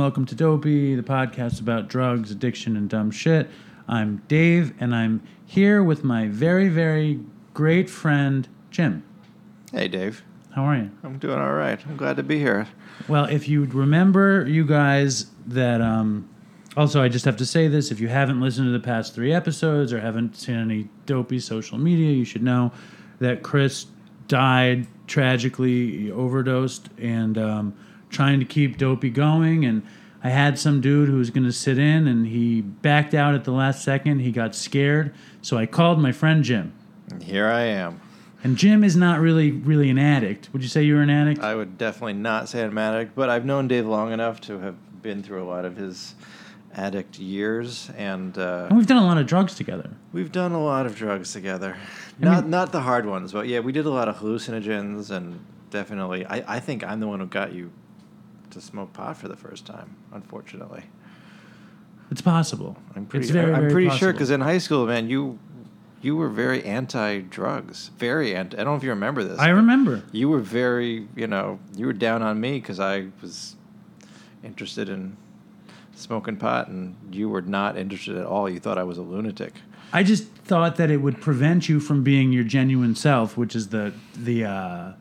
welcome to Dopey, the podcast about drugs, addiction, and dumb shit. I'm Dave, and I'm here with my very, very great friend Jim. Hey, Dave. How are you? I'm doing all right. I'm glad to be here. Well, if you remember, you guys, that um, also I just have to say this: if you haven't listened to the past three episodes or haven't seen any Dopey social media, you should know that Chris died tragically, he overdosed, and um, trying to keep Dopey going. And I had some dude who was going to sit in, and he backed out at the last second. He got scared, so I called my friend Jim. And here I am. And Jim is not really, really an addict. Would you say you're an addict? I would definitely not say I'm an addict, but I've known Dave long enough to have been through a lot of his addict years, and uh, and we've done a lot of drugs together. we've done a lot of drugs together. I Not mean- not the hard ones, but yeah, we did a lot of hallucinogens, and definitely, I, I think I'm the one who got you to smoke pot for the first time. Unfortunately, It's possible. I'm pretty. It's very, I'm very pretty sure because in high school, man, you you were very anti-drugs, very anti. I don't know if you remember this. I remember. you were very, you know, you were down on me because I was interested in smoking pot, and you were not interested at all. You thought I was a lunatic. I just thought that it would prevent you from being your genuine self, which is the the uh,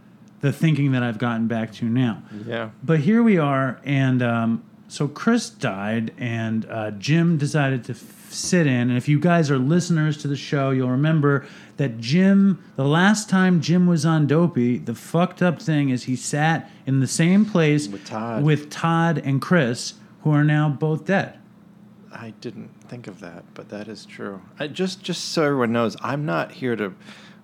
the thinking that I've gotten back to now. Yeah. But here we are, and um, so Chris died, and uh, Jim decided to f- sit in. And if you guys are listeners to the show, you'll remember that Jim, the last time Jim was on Dopey, the fucked up thing is he sat in the same place With Todd. with Todd and Chris, who are now both dead. I didn't think of that, but that is true. I just just so everyone knows, I'm not here to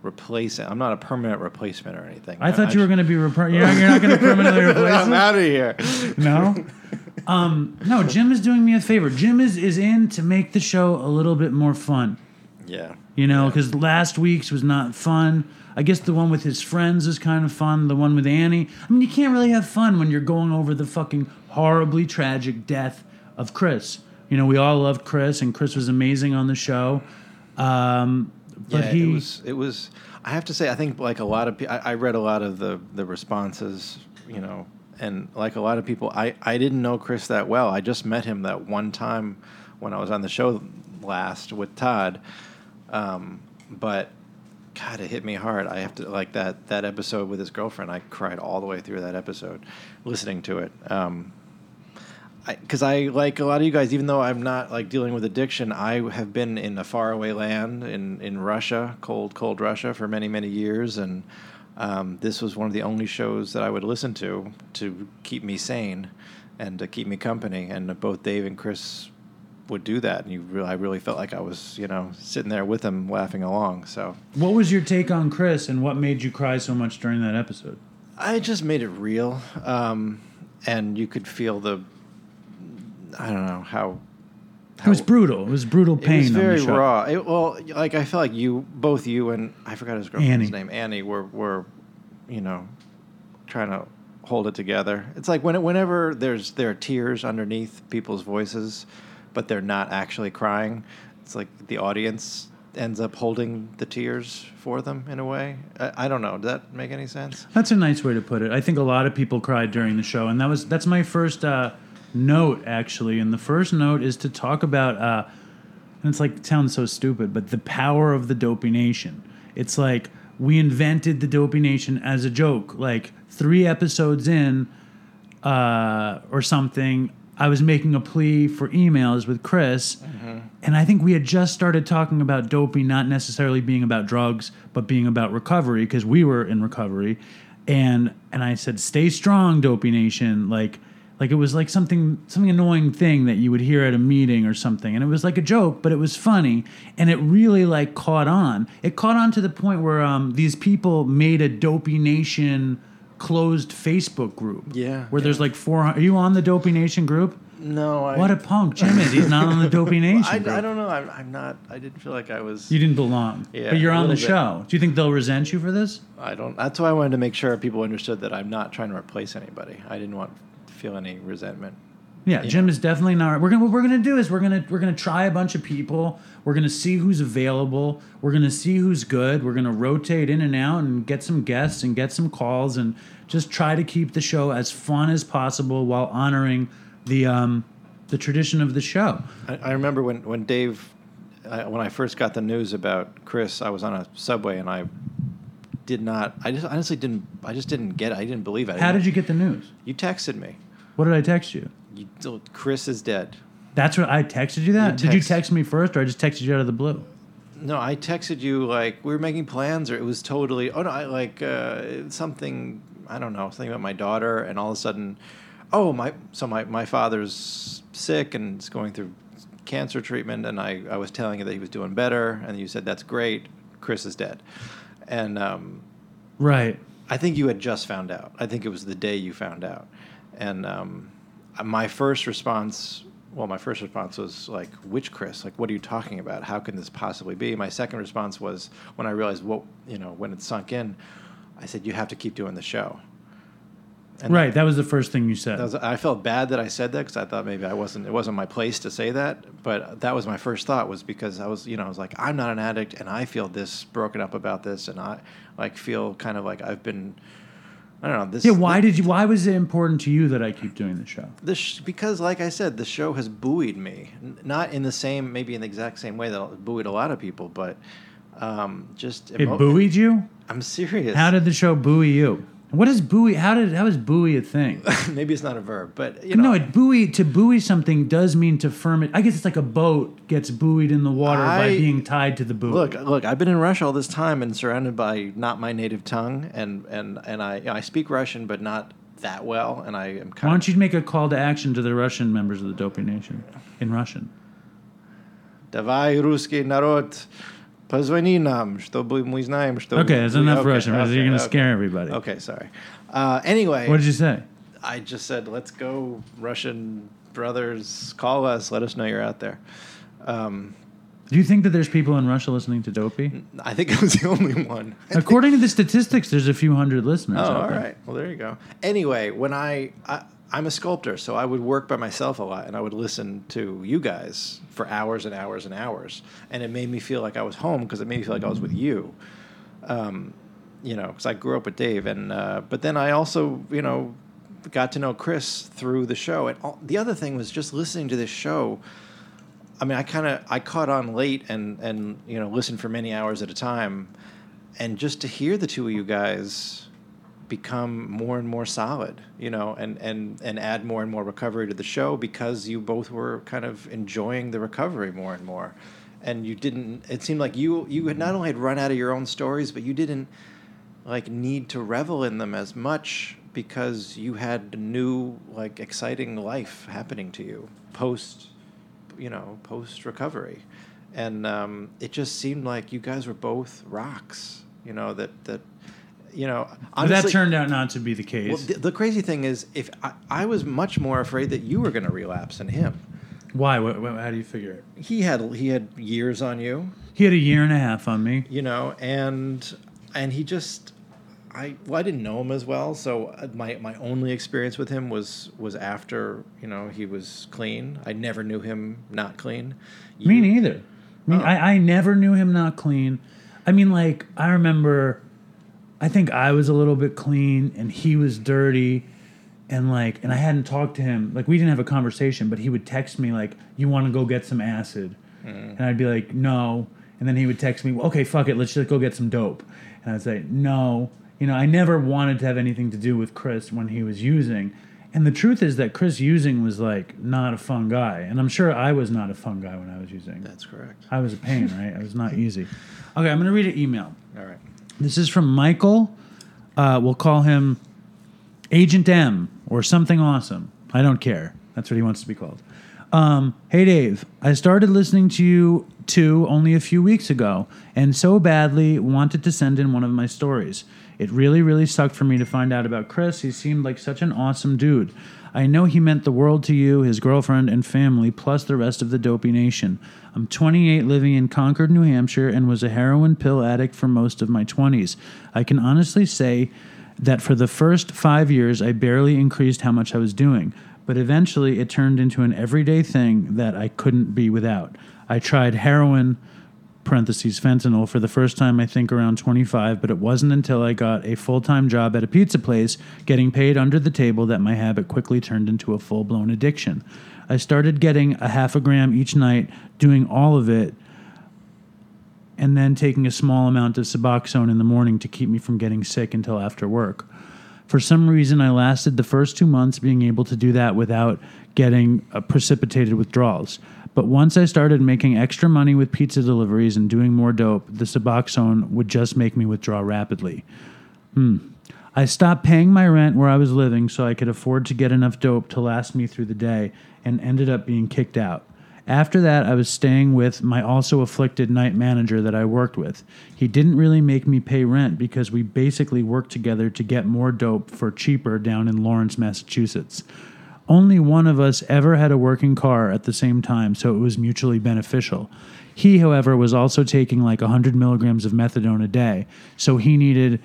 replace it. I'm not a permanent replacement or anything. I thought you were going to be repar- you're, you're not going to permanently replace I'm out of here. No. Um, no, Jim is doing me a favor. Jim is, is in to make the show a little bit more fun. Yeah. You know, Yeah. because last week's was not fun. I guess the one with his friends is kind of fun. The one with Annie. I mean, you can't really have fun when you're going over the fucking horribly tragic death of Chris. You know, we all loved Chris, and Chris was amazing on the show. Um, but yeah, he it was. It was. I have to say, I think like a lot of people, I, I read a lot of the the responses, you know, and like a lot of people, I I didn't know Chris that well. I just met him that one time when I was on the show last with Todd, um, but. God, it hit me hard. I have to like that that episode with his girlfriend. I cried all the way through that episode, listening to it. Um, because I, like a lot of you guys, even though I'm not like dealing with addiction, I have been in a faraway land in in Russia, cold, cold Russia, for many, many years, and um, this was one of the only shows that I would listen to to keep me sane and to keep me company. And both Dave and Chris would do that, and you really, I really felt like I was, you know, sitting there with them, laughing along. So what was your take on Chris, and what made you cry so much during that episode? I just made it real, um, and you could feel the. I don't know how. It was brutal. It was brutal pain. It was very on the show. raw. It, well, like I felt like you, both you and I forgot his girlfriend's Annie. name, Annie, were were, you know, trying to hold it together. It's like when whenever there's there are tears underneath people's voices, but they're not actually crying. It's like the audience ends up holding the tears for them in a way. I, I don't know. Does that make any sense? That's a nice way to put it. I think a lot of people cried during the show, and that was that's my first uh, note actually. And the first note is to talk about, uh, and it's like it sounds so stupid, but the power of the Dopey Nation. It's like we invented the Dopey Nation as a joke. Like three episodes in, uh, or something. I was making a plea for emails with Chris, and I think we had just started talking about dopey not necessarily being about drugs, but being about recovery because we were in recovery. And and I said, "Stay strong, Dopey Nation." Like like it was like something something annoying thing that you would hear at a meeting or something, and it was like a joke, but it was funny, and it really like caught on. It caught on to the point where um, these people made a Dopey Nation closed Facebook group. Yeah, where there's like four. Are you on the Dopey Nation group? No, I, What a punk, Jim is. He's not on the Dopey Nation. I, group. I don't know. I'm, I'm not. I didn't feel like I was. You didn't belong. Yeah, but you're on the bit. show. Do you think they'll resent you for this? I don't. That's why I wanted to make sure people understood that I'm not trying to replace anybody. I didn't want feel any resentment Yeah, You Jim know. is definitely not. We're gonna what we're gonna do is we're gonna we're gonna try a bunch of people. We're gonna see who's available. We're gonna see who's good. We're gonna rotate in and out and get some guests and get some calls and just try to keep the show as fun as possible while honoring the um the tradition of the show. I, I remember when when Dave, I, when I first got the news about Chris, I was on a subway and I did not. I just honestly didn't. I just didn't get it. I didn't believe it. How didn't- did you get the news? You texted me. What did I text you? You, Chris is dead. That's what I texted you that. You did you text- text me first, or I just texted you out of the blue? No, I texted you like we were making plans, or it was totally. Oh no, I like uh, something. I don't know something about my daughter, and all of a sudden, oh my. So my my father's sick and is going through cancer treatment, and I I was telling you that he was doing better, and you said that's great. Chris is dead, and um, Right. I think you had just found out. I think it was the day you found out, and um, my first response. Well, my first response was like, "Which Chris? Like, what are you talking about? How can this possibly be?" My second response was when I realized what you know when it sunk in. I said, "You have to keep doing the show." And right. That was the first thing you said. was, I felt bad that I said that because I thought maybe I wasn't. It wasn't my place to say that. But that was my first thought was because I was, you know, I was like, I'm not an addict, and I feel this broken up about this, and I like feel kind of like I've been. I don't know this. yeah. Why did you? Why was it important to you that I keep doing the show? this? sh- Because, like I said, the show has buoyed me. N- Not in the same, maybe in the exact same way that it buoyed a lot of people, but um, just It buoyed you. I'm serious. How did the show buoy you? What is buoy? How did how is buoy a thing? maybe it's not a verb, but you know, no, it buoy to buoy something does mean to firm it. I guess it's like a boat gets buoyed in the water by I- being tied to the buoy. Look, look! I've been in Russia all this time and surrounded by not my native tongue, and and and I I speak Russian, but not that well, and I am why kind don't you make a call to action to the Russian members of the Dopey Nation in Russian? Давай, русский народ, позвони нам, чтобы мы знаем, что... Okay, that's we- enough okay, Russian. okay, You're gonna okay. scare everybody. Okay, sorry. Uh, anyway, What did you say? I just said, let's go, Russian brothers, call us, let us know you're out there. Um, Do you think that there's people in Russia listening to Dopey? I think I was the only one. According to the statistics, there's a few hundred listeners. Oh, out all there. right. Well, there you go. Anyway, when I, I I'm a sculptor, so I would work by myself a lot, and I would listen to you guys for hours and hours and hours, and it made me feel like I was home because it made me feel like I was with you. Um, you know, because I grew up with Dave, and uh, but then I also, you know, got to know Chris through the show, and all, the other thing was just listening to this show. I mean, I kind of I caught on late and and you know listened for many hours at a time, and just to hear the two of you guys become more and more solid, you know, and and and add more and more recovery to the show because you both were kind of enjoying the recovery more and more, and you didn't. It seemed like you you had not only had run out of your own stories, but you didn't like need to revel in them as much because you had a new like exciting life happening to you post you know post recovery and um, it just seemed like you guys were both rocks you know that that you know honestly, that turned out not to be the case. well, the, the crazy thing is if I, I was much more afraid that you were going to relapse than him Why? What, what, how do you figure it? he had he had years on you He had a year and a half on me. you know, and and he just, I well, I didn't know him as well, so uh, my my only experience with him was was after you know he was clean. I never knew him not clean. Me You- neither. Me, Oh. I, I never knew him not clean. I mean, like, I remember, I think I was a little bit clean and he was dirty. And, like, and I hadn't talked to him. Like, we didn't have a conversation, but he would text me, like, you want to go get some acid? Mm. And I'd be like, no. And then he would text me, well, okay, fuck it, let's just go get some dope. And I'd say, no. You know, I never wanted to have anything to do with Chris when he was using. And the truth is that Chris using was like not a fun guy. And I'm sure I was not a fun guy when I was using. That's correct. I was a pain, right? I was not easy. Okay, I'm going to read an email. All right. This is from Michael. Uh, we'll call him Agent M or something awesome. I don't care. That's what he wants to be called. Um, hey, Dave. I started listening to you too only a few weeks ago and so badly wanted to send in one of my stories. It really, really sucked for me to find out about Chris. He seemed like such an awesome dude. I know he meant the world to you, his girlfriend, and family, plus the rest of the Dopey Nation. I'm 28, living in Concord, New Hampshire, and was a heroin pill addict for most of my 20s. I can honestly say that for the first five years, I barely increased how much I was doing. but eventually it turned into an everyday thing that I couldn't be without. I tried heroin, parentheses fentanyl, for the first time I think around 25, but it wasn't until I got a full time job at a pizza place, getting paid under the table, that my habit quickly turned into a full blown addiction. I started getting a half a gram each night, doing all of it, and then taking a small amount of Suboxone in the morning to keep me from getting sick until after work. For some reason, I lasted the first two months being able to do that without getting uh, precipitated withdrawals. But once I started making extra money with pizza deliveries and doing more dope, the Suboxone would just make me withdraw rapidly. Hmm. I stopped paying my rent where I was living so I could afford to get enough dope to last me through the day and ended up being kicked out. After that, I was staying with my also afflicted night manager that I worked with. He didn't really make me pay rent because we basically worked together to get more dope for cheaper down in Lawrence, Massachusetts. Only one of us ever had a working car at the same time, so it was mutually beneficial. He, however, was also taking like 100 milligrams of methadone a day, so he needed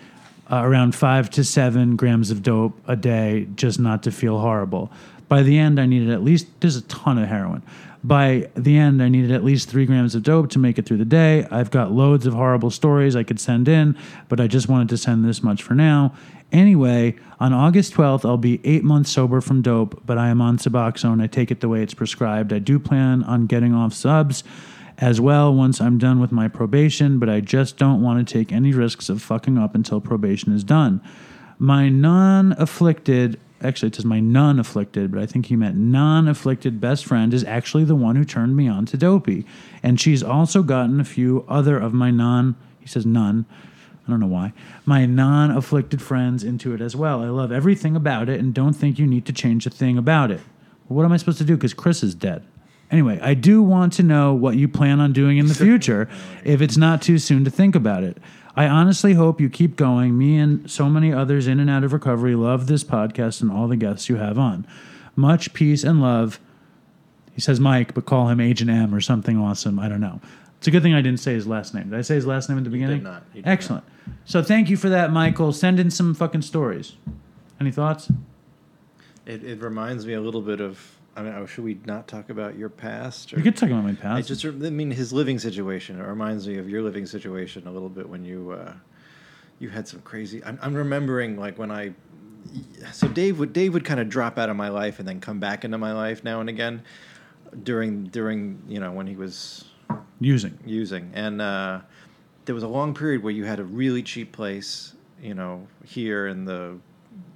uh, around five to seven grams of dope a day just not to feel horrible. By the end, I needed at least, there's a ton of heroin. By the end, I needed at least three grams of dope to make it through the day. I've got loads of horrible stories I could send in, but I just wanted to send this much for now. Anyway, on August 12th, I'll be eight months sober from dope, but I am on Suboxone. I take it the way it's prescribed. I do plan on getting off subs as well once I'm done with my probation, but I just don't want to take any risks of fucking up until probation is done. My non afflicted, actually, it says my non afflicted, but I think he meant non afflicted best friend is actually the one who turned me on to Dopey. And she's also gotten a few other of my non, he says none, I don't know why, my non afflicted friends into it as well. I love everything about it and don't think you need to change a thing about it. Well, what am I supposed to do? Because Chris is dead. Anyway, I do want to know what you plan on doing in the future if it's not too soon to think about it. I honestly hope you keep going. Me and so many others in and out of recovery love this podcast and all the guests you have on. Much peace and love. He says Mike, but call him Agent M or something awesome. I don't know. It's a good thing I didn't say his last name. Did I say his last name at the beginning? not. You did Excellent. So thank you for that, Michael. Send in some fucking stories. Any thoughts? It, it reminds me a little bit of. I mean, oh, should we not talk about your past? Or? You could talk about my I past. just, I mean, his living situation. It reminds me of your living situation a little bit when you, uh, you had some crazy. I'm, I'm remembering like when I, so Dave would Dave would kind of drop out of my life and then come back into my life now and again, during during you know when he was Using. using. And uh, there was a long period where you had a really cheap place, you know, here in the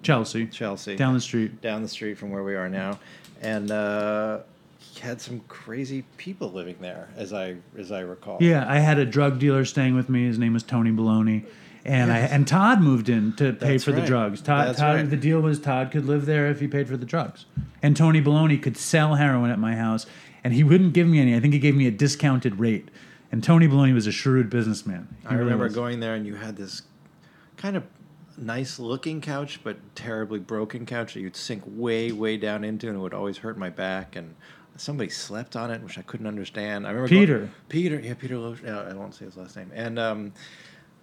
Chelsea. Chelsea, Down the street. down the street from where we are now, and uh, he had some crazy people living there, as I as I recall. Yeah, I had a drug dealer staying with me. His name was Tony Baloney. And I and Todd moved in to pay That's for the drugs. Todd, That's Todd right. the deal was Todd could live there if he paid for the drugs. And Tony Baloney could sell heroin at my house and he wouldn't give me any. I think he gave me a discounted rate. And Tony Baloney was a shrewd businessman. He I really remember was. going there, and you had this kind of nice looking couch, but terribly broken couch that you'd sink way way down into, and it would always hurt my back. And somebody slept on it, which I couldn't understand. I remember going- Peter. Peter, yeah, Peter. Lo- yeah, I won't say his last name. And um,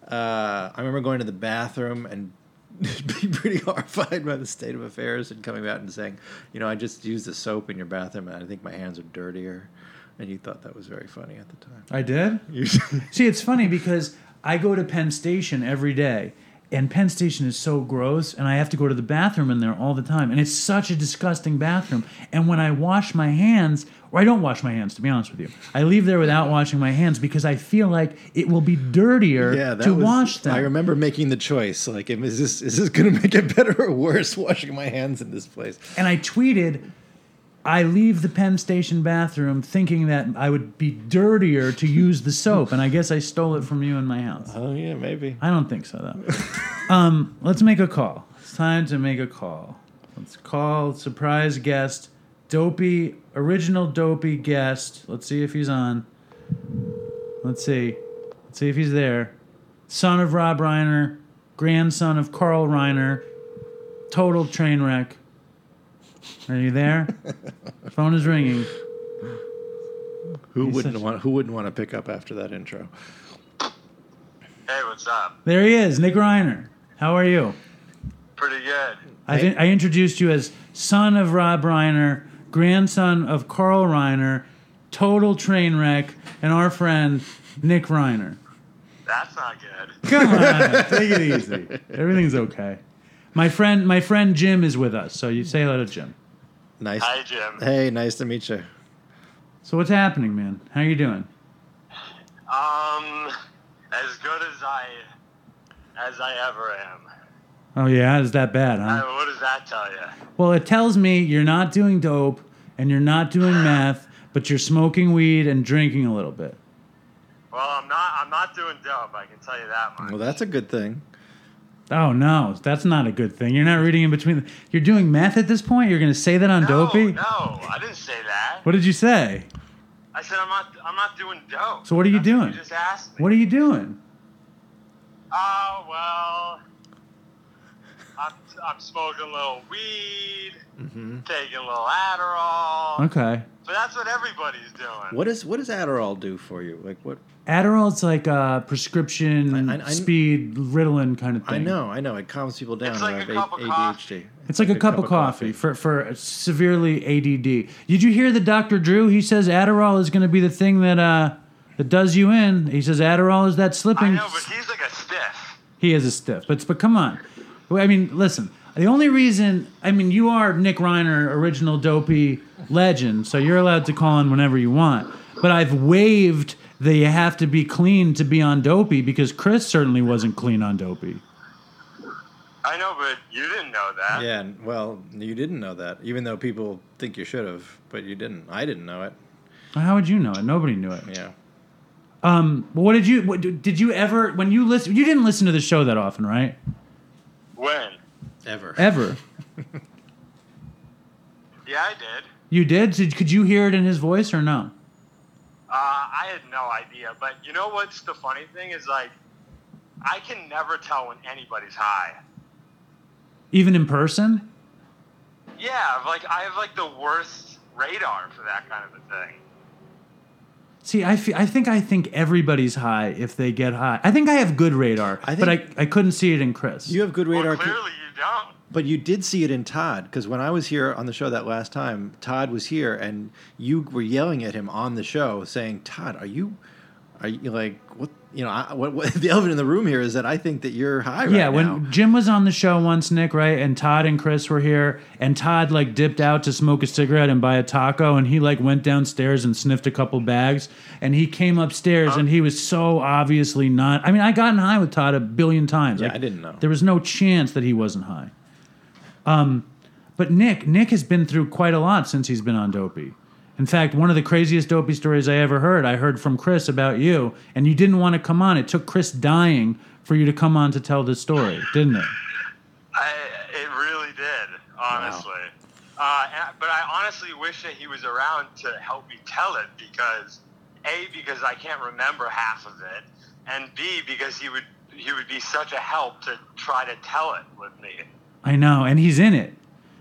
uh, I remember going to the bathroom and being pretty horrified by the state of affairs and coming out and saying, you know, I just used the soap in your bathroom and I think my hands are dirtier. And you thought that was very funny at the time. I did? You- See, it's funny because I go to Penn Station every day, and Penn Station is so gross, and I have to go to the bathroom in there all the time. And it's such a disgusting bathroom. And when I wash my hands, or I don't wash my hands, to be honest with you, I leave there without washing my hands because I feel like it will be dirtier yeah, to was, wash them. I remember making the choice. Like, is this is this going to make it better or worse washing my hands in this place? and I tweeted, I leave the Penn Station bathroom thinking that I would be dirtier to use the soap. And I guess I stole it from you in my house. Oh yeah, maybe. I don't think so, though. um, let's make a call. It's time to make a call. Let's call surprise guest, dopey, original dopey guest. Let's see if he's on. Let's see. Let's see if he's there. Son of Rob Reiner, grandson of Carl Reiner, total train wreck. Are you there? Phone is ringing. Who He's wouldn't such- want Who wouldn't want to pick up after that intro? Hey, what's up? There he is, Nick Reiner. How are you? Pretty good. I, Hey. I introduced you as son of Rob Reiner, grandson of Carl Reiner, total train wreck, and our friend Nick Reiner. That's not good. Come on, take it easy. Everything's okay. My friend, my friend Jim is with us, so you say hello to Jim. Nice. Hi, Jim. Hey, nice to meet you. So what's happening, man? How are you doing? Um, as good as I as I ever am. Oh yeah, is that bad, huh? Uh, what does that tell you? Well, it tells me you're not doing dope and you're not doing meth, but you're smoking weed and drinking a little bit. Well, I'm not. I'm not doing dope. I can tell you that much. Well, that's a good thing. Oh no, that's not a good thing. You're not reading in between. You're doing meth at this point. You're going to say that on no, Dopey? no, I didn't say that. What did you say? I said I'm not. I'm not doing dope. So what are you That's doing? you just asked me. What are you doing? Oh well. I'm, I'm smoking a little weed, mm-hmm. taking a little Adderall. Okay. But that's what everybody's doing. What is what does Adderall do for you? Like what? Adderall's like a prescription I- I- I- speed Ritalin kind of thing. I know, I know. It calms people down. It's like have a cup of ADHD. coffee. It's like a cup of coffee for, for severely ADD. Did you hear the Dr. Drew? He says Adderall is going to be the thing that uh, that does you in. He says Adderall is that slipping. I slipping. know, but he's like a stiff. He is a stiff, but but come on. I mean, listen. The only reason, I mean, you are Nick Reiner, original dopey legend, so you're allowed to call in whenever you want. But I've waived that you have to be clean to be on dopey because Chris certainly wasn't clean on dopey. I know, but you didn't know that. Yeah, well, you didn't know that, even though people think you should have, but you didn't. I didn't know it. How would you know it? Nobody knew it. Yeah. Um, what did you? What, did you ever? When you listen, you didn't listen to the show that often, right? When? Ever. Ever? Yeah, I did. You did? did? Could you hear it in his voice or no? Uh, I had no idea. But you know what's the funny thing is like, I can never tell when anybody's high. Even in person? Yeah, like I have like the worst radar for that kind of a thing. See, I, fe- I think I think everybody's high if they get high. I think I have good radar, I but I, I couldn't see it in Chris. You have good radar, well, clearly you don't. But you did see it in Todd because when I was here on the show that last time, Todd was here and you were yelling at him on the show, saying, "Todd, are you, are you like what? You know, I, what, what? The elephant in the room here is that I think that you're high right yeah, now." when Jim was on the show once, Nick, right, and Todd and Chris were here, and Todd like dipped out to smoke a cigarette and buy a taco, and he like went downstairs and sniffed a couple bags, and he came upstairs, and he was so obviously not. I mean, I gotten high with Todd a billion times. Yeah, Like, I didn't know. There was no chance that he wasn't high. Um, but Nick, Nick has been through quite a lot since he's been on Dopey. In fact, one of the craziest Dopey stories I ever heard, I heard from Chris about you, and you didn't want to come on. It took Chris dying for you to come on to tell this story, didn't it? I, it really did, honestly. Uh, and, but I honestly wish that he was around to help me tell it because, a, because I can't remember half of it, and b, because he would he would be such a help to try to tell it with me. I know, and he's in it,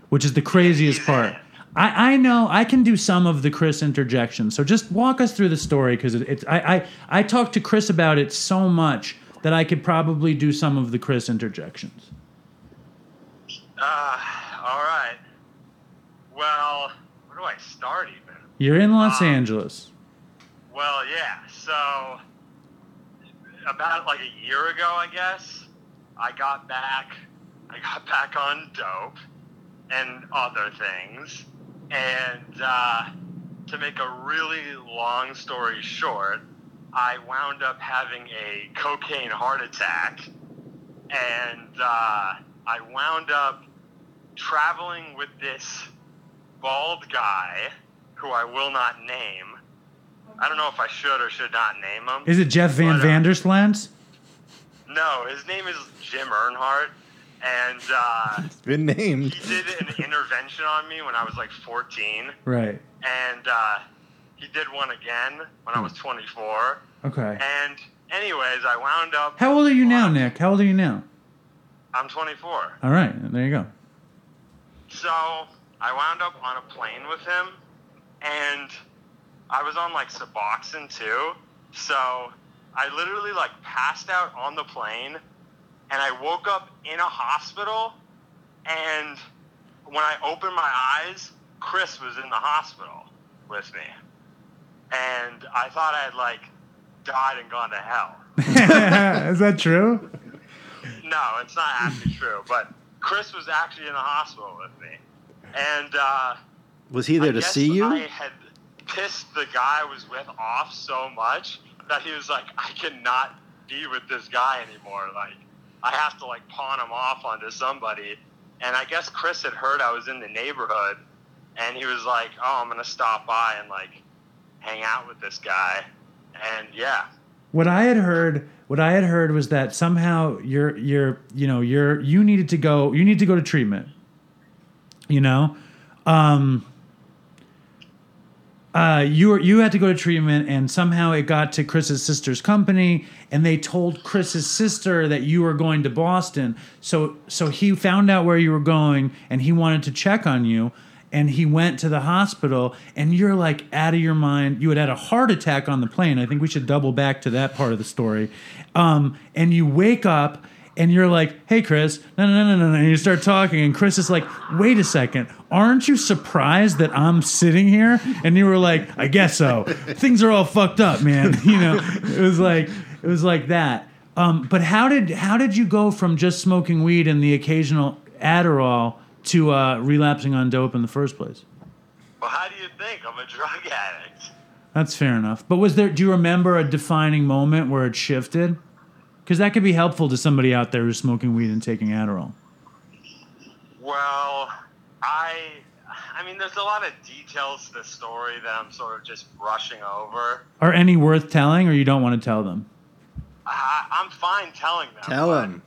which is the craziest part. I, I know I can do some of the Chris interjections, so just walk us through the story because it, it's I, I I talked to Chris about it so much that I could probably do some of the Chris interjections. Uh, all right. Well, where do I start even? You're in Los Um, Angeles. Well, yeah. So about like a year ago, I guess, I got back. I got back on dope and other things, and uh, to make a really long story short, I wound up having a cocaine heart attack, and uh, I wound up traveling with this bald guy who I will not name. I don't know if I should or should not name him. Is it Jeff Van But, uh, Vanderslands? No, his name is Jim Earnhardt, and uh, it's been named. he did an intervention on me when I was like 14, Right. and uh, he did one again when I was 24. Okay. And anyways, I wound up. How old are you now, Nick? How old are you now? I'm 24. All right, there you go. So I wound up on a plane with him, and I was on like Suboxone too. So I literally like passed out on the plane, and I woke up in a hospital, And when I opened my eyes, Chris was in the hospital with me. And I thought I had like died and gone to hell. Is that true? No, it's not actually true. But Chris was actually in the hospital with me. And uh, Was he there I to guess see you? I had pissed the guy I was with off so much that he was like, I cannot be with this guy anymore. Like, I have to like pawn him off onto somebody. And I guess Chris had heard I was in the neighborhood, and he was like, "Oh, I'm gonna stop by and like hang out with this guy." And yeah, What I had heard, what I had heard was that somehow you're, you're, you know, you're, you needed to go, you need to go to treatment. You know, um, uh, you were, you had to go to treatment, and somehow it got to Chris's sister's company, and they told Chris's sister that you were going to Boston. So, so he found out where you were going, and he wanted to check on you. And he went to the hospital, and you're like out of your mind. You had had a heart attack on the plane. I think we should double back to that part of the story. Um, and you wake up, and you're like, "Hey, Chris," no, no, no, no, no. And you start talking, and Chris is like, "Wait a second, aren't you surprised that I'm sitting here?" And you were like, "I guess so. Things are all fucked up, man." You know, it was like it was like that. Um, but how did how did you go from just smoking weed and the occasional Adderall to uh, relapsing on dope in the first place? well, how do you think? I'm a drug addict. That's fair enough. But was there? Do you remember a defining moment where it shifted? Because that could be helpful to somebody out there who's smoking weed and taking Adderall. Well, I, I mean, there's a lot of details to the story that I'm sort of just brushing over. Are any worth telling, or you don't want to tell them? I, I'm fine telling them. Tell but him.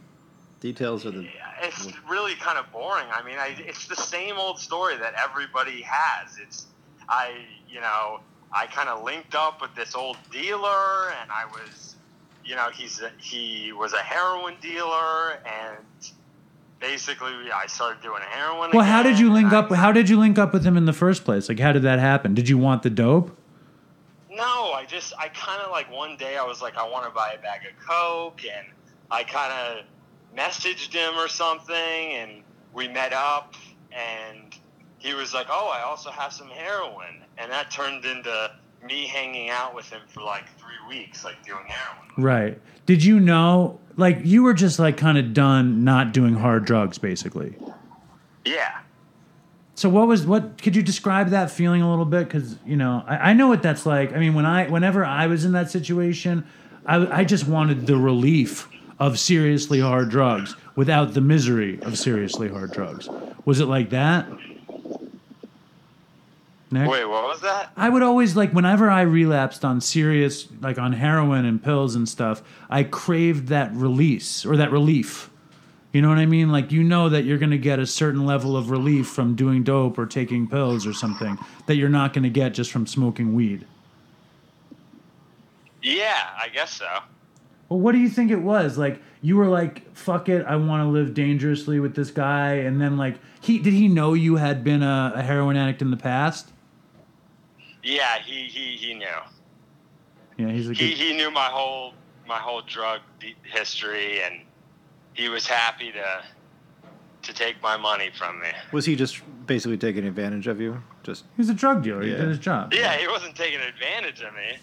Details of the. It's really kind of boring. I mean, I, it's the same old story that everybody has. It's, I, you know, I kind of linked up with this old dealer, and I was, you know, he's a, he was a heroin dealer, and basically I started doing heroin. Well, how did you link and up? How did you link up with him in the first place? Like, how did that happen? Did you want the dope? No, I just I kind of like one day I was like I want to buy a bag of coke and I kind of messaged him or something and we met up and he was like, "Oh, I also have some heroin." And that turned into me hanging out with him for like 3 weeks like doing heroin. Right. Did you know? Like, you were just like kind of done not doing hard drugs, basically. Yeah. So what was what? Could you describe that feeling a little bit? Because you know, I, I know what that's like. I mean, when I whenever I was in that situation, I I just wanted the relief of seriously hard drugs without the misery of seriously hard drugs. Was it like that? Nick? Wait, what was that? I would always like whenever I relapsed on serious, like on heroin and pills and stuff, I craved that release or that relief. You know what I mean? Like you know that you're going to get a certain level of relief from doing dope or taking pills or something that you're not going to get just from smoking weed. Yeah, I guess so. Well, what do you think it was? Like you were like, "Fuck it, I want to live dangerously with this guy," and then like he did he know you had been a, a heroin addict in the past? Yeah, he he he knew. Yeah, he's a he, good. he he knew my whole my whole drug history and he was happy to to take my money from me. Was he just basically taking advantage of you? Just He's a drug dealer. He did his job. Yeah, he wasn't taking advantage of me.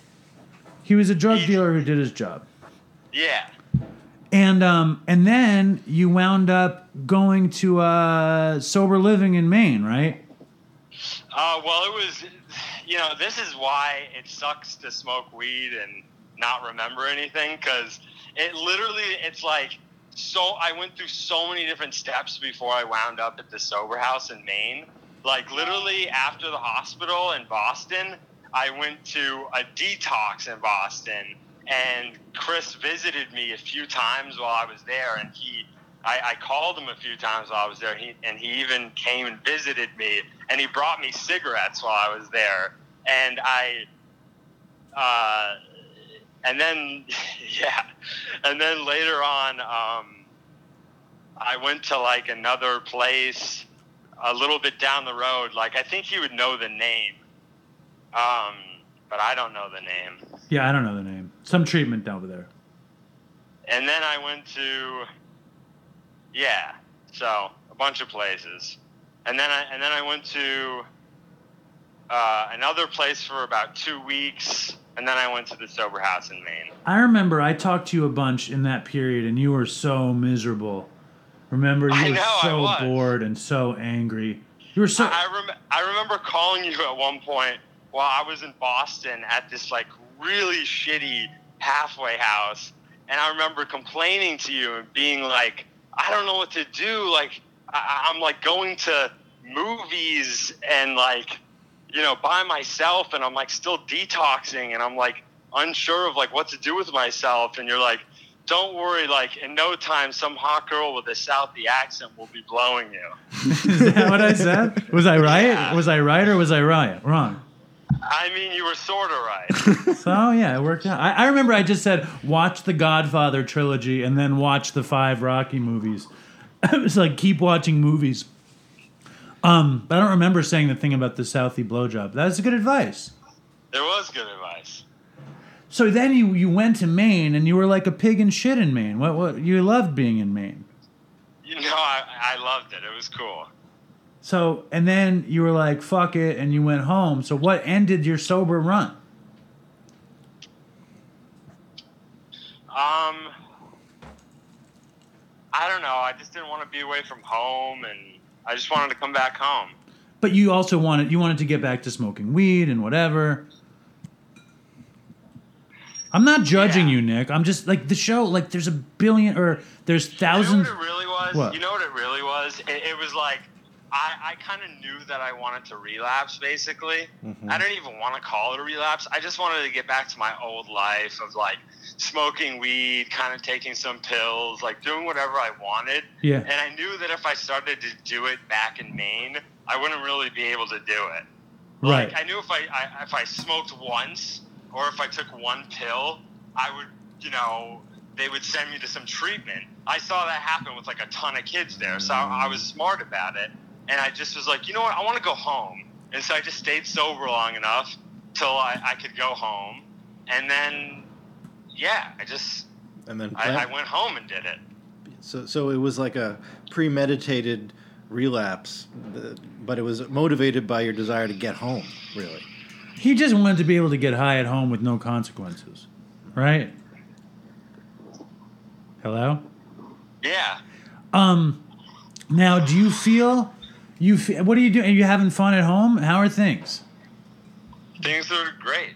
He was a drug He's- dealer who did his job. Yeah. And um and then you wound up going to uh sober living in Maine, right? Uh, well, it was, you know, this is why it sucks to smoke weed and not remember anything because it literally, it's like, so I went through so many different steps before I wound up at the sober house in Maine. Like, literally, after the hospital in Boston, I went to a detox in Boston, and Chris visited me a few times while I was there, and he. I, I called him a few times while I was there, he, and he even came and visited me, and he brought me cigarettes while I was there, and I, uh, and then, yeah, and then later on, um, I went to like another place a little bit down the road. Like I think he would know the name, um, but I don't know the name. Yeah, I don't know the name. Some treatment over there. And then I went to, yeah. So a bunch of places, and then I and then I went to uh, another place for about two weeks, and then I went to the sober house in Maine. I remember I talked to you a bunch in that period, and you were so miserable. Remember, you I were know, so was. bored and so angry. You were so. I, I, rem- I remember calling you at one point while I was in Boston at this like really shitty halfway house, and I remember complaining to you and being like, I don't know what to do. Like I- I'm like going to movies and like you know by myself, and I'm like still detoxing, and I'm like unsure of like what to do with myself, and you're like. Don't worry, like in no time, some hot girl with a Southie accent will be blowing you. Is that what I said? Was I right? Yeah. Was I right or was I right? Wrong. I mean, you were sort of right. So yeah, it worked out. I, I remember I just said watch the Godfather trilogy and then watch the five Rocky movies. it was like keep watching movies. Um, but I don't remember saying the thing about the Southie blowjob. That's good advice. There was good advice. So then you you went to Maine and you were like a pig in shit in Maine. What what you loved being in Maine. You know, I, I loved it. It was cool. So and then you were like fuck it and you went home. So what ended your sober run? Um, I don't know. I just didn't want to be away from home, and I just wanted to come back home. But you also wanted you wanted to get back to smoking weed and whatever. I'm not judging Yeah. you, Nick. I'm just like the show. Like there's a billion or there's thousands. You know what it really was? What? You know what it really was? It, it was like I, I kind of knew that I wanted to relapse. Basically, mm-hmm. I didn't even want to call it a relapse. I just wanted to get back to my old life of like smoking weed, kind of taking some pills, like doing whatever I wanted. Yeah. And I knew that if I started to do it back in Maine, I wouldn't really be able to do it. Right. Like I knew if I, I if I smoked once or if I took one pill, I would, you know, they would send me to some treatment. I saw that happen with like a ton of kids there, so I, I was smart about it, and I just was like, you know what, I want to go home, and so I just stayed sober long enough till I, I could go home, and then, yeah, I just And then I, I went home and did it. so so it was like a premeditated relapse, uh, but it was motivated by your desire to get home. Really. He just wanted to be able to get high at home with no consequences, right? Hello. Yeah. Um. Now, do you feel you? Fe- what are you doing? Are you having fun at home? How are things? Things are great.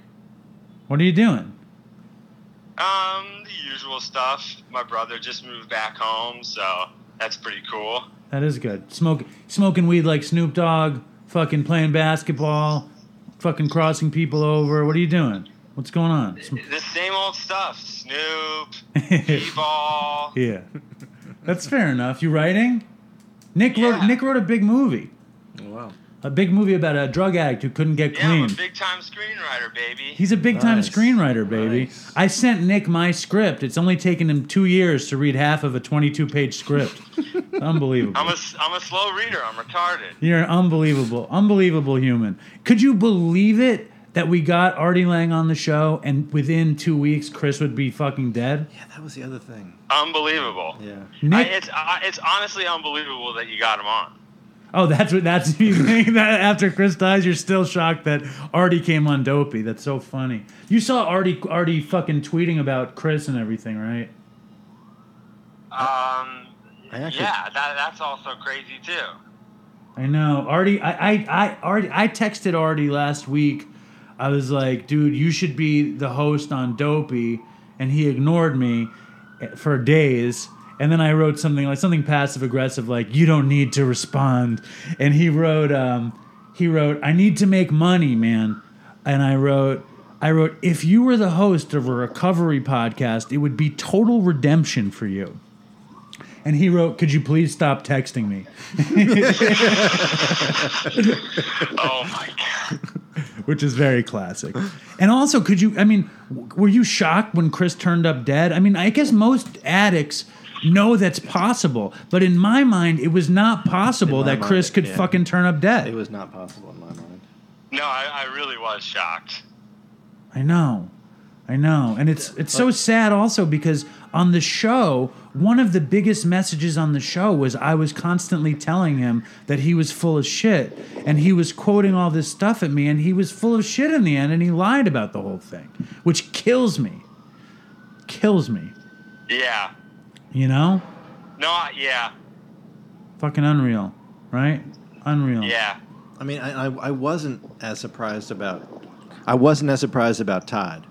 What are you doing? Um, the usual stuff. My brother just moved back home, so that's pretty cool. That is good. Smoke, smoking weed like Snoop Dogg, fucking playing basketball, fucking crossing people over. What are you doing? What's going on? Sm- The same old stuff. Snoop, T-ball. yeah, that's fair enough. You writing? Nick wrote. Nick wrote a big movie. Oh, wow. A big movie about a drug addict who couldn't get Yeah, I'm clean. a big time screenwriter, baby. He's a big time Nice. screenwriter, baby. Nice. I sent Nick my script. It's only taken him two years to read half of a 22 page script. Unbelievable. I'm a, I'm a slow reader. I'm retarded. You're an unbelievable, unbelievable human. Could you believe it that we got Artie Lange on the show and within two weeks Chris would be fucking dead? Yeah, that was the other thing. Unbelievable. Yeah. I, Nick, it's uh, it's honestly unbelievable that you got him on. Oh, that's what that's you think that after Chris dies, you're still shocked that Artie came on Dopey. That's so funny. You saw Artie Artie fucking tweeting about Chris and everything, right? Um, actually- yeah, that, that's also crazy too. I know. Artie I, I, I Artie I texted Artie last week. I was like, dude, you should be the host on Dopey and he ignored me for days. And then I wrote something like something passive aggressive like you don't need to respond. And he wrote um he wrote, I need to make money, man. And I wrote I wrote, if you were the host of a recovery podcast, it would be total redemption for you. And he wrote, Could you please stop texting me? Oh my god. which is very classic. And also, could you? I mean, were you shocked when Chris turned up dead? I mean, I guess most addicts know that's possible, but in my mind, it was not possible that Chris mind, could yeah. fucking turn up dead. It was not possible in my mind. No, I, I really was shocked. I know. I know, and it's it's so sad also because on the show, one of the biggest messages on the show was I was constantly telling him that he was full of shit, and he was quoting all this stuff at me, and he was full of shit in the end, and he lied about the whole thing, which kills me, kills me. Yeah. You know, No. Yeah. fucking unreal, right? Unreal. Yeah. I mean, I, I, I wasn't as surprised about. I wasn't as surprised about Todd.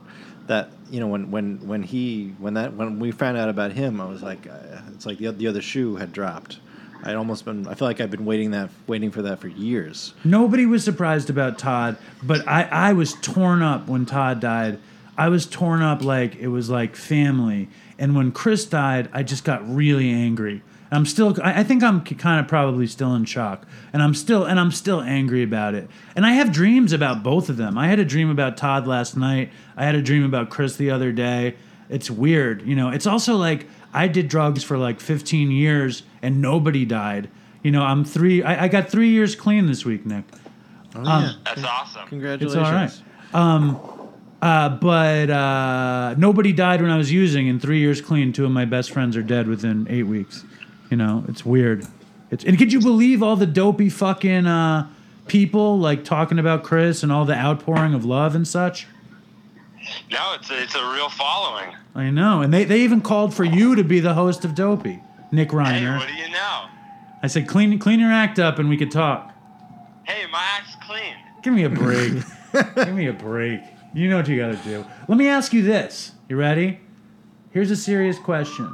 That you know when when when he when that when we found out about him, I was like, uh, it's like the the other shoe had dropped. I'd almost been. I feel like I've been waiting that waiting for that for years. Nobody was surprised about Todd, but I, I was torn up when Todd died. I was torn up like it was like family. And when Chris died, I just got really angry. I'm still, I, I think I'm kind of probably still in shock, and I'm still, and I'm still angry about it. And I have dreams about both of them. I had a dream about Todd last night. I had a dream about Chris the other day. It's weird, you know. It's also like I did drugs for like 15 years and nobody died. You know, I'm three. I, I got three years clean this week, Nick. Oh yeah, um, That's awesome. congratulations. It's all right. Um, Uh, but uh, nobody died when I was using. In three years clean, two of my best friends are dead within eight weeks. You know, it's weird. It's and could you believe all the dopey fucking uh, people like talking about Chris and all the outpouring of love and such? No, it's a, it's a real following. I know, and they, they even called for you to be the host of Dopey, Nick Reiner. Hey, Reiner. what do you know? I said, clean clean your act up, and we could talk. Hey, my act's clean. Give me a break. Give me a break. You know what you got to do. Let me ask you this. You ready? Here's a serious question.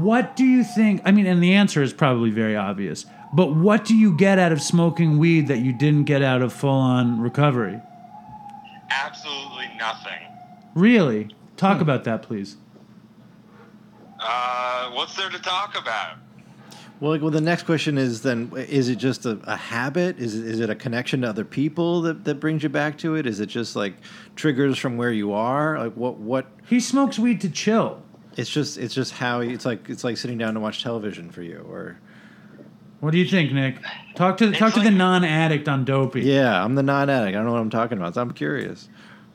What do you think? I mean, and the answer is probably very obvious, but what do you get out of smoking weed that you didn't get out of full on recovery? Absolutely nothing. Really? Talk about that, please. Uh, what's there to talk about? Well, like, well, the next question is then: Is it just a, a habit? Is it, is it a connection to other people that, that brings you back to it? Is it just like triggers from where you are? Like what what? He smokes weed to chill. It's just it's just how you, it's like it's like sitting down to watch television for you, or What do you think, Nick? Talk to It's talk to the non-addict on Dopey. yeah, I'm the non-addict. I don't know what I'm talking about. So I'm curious.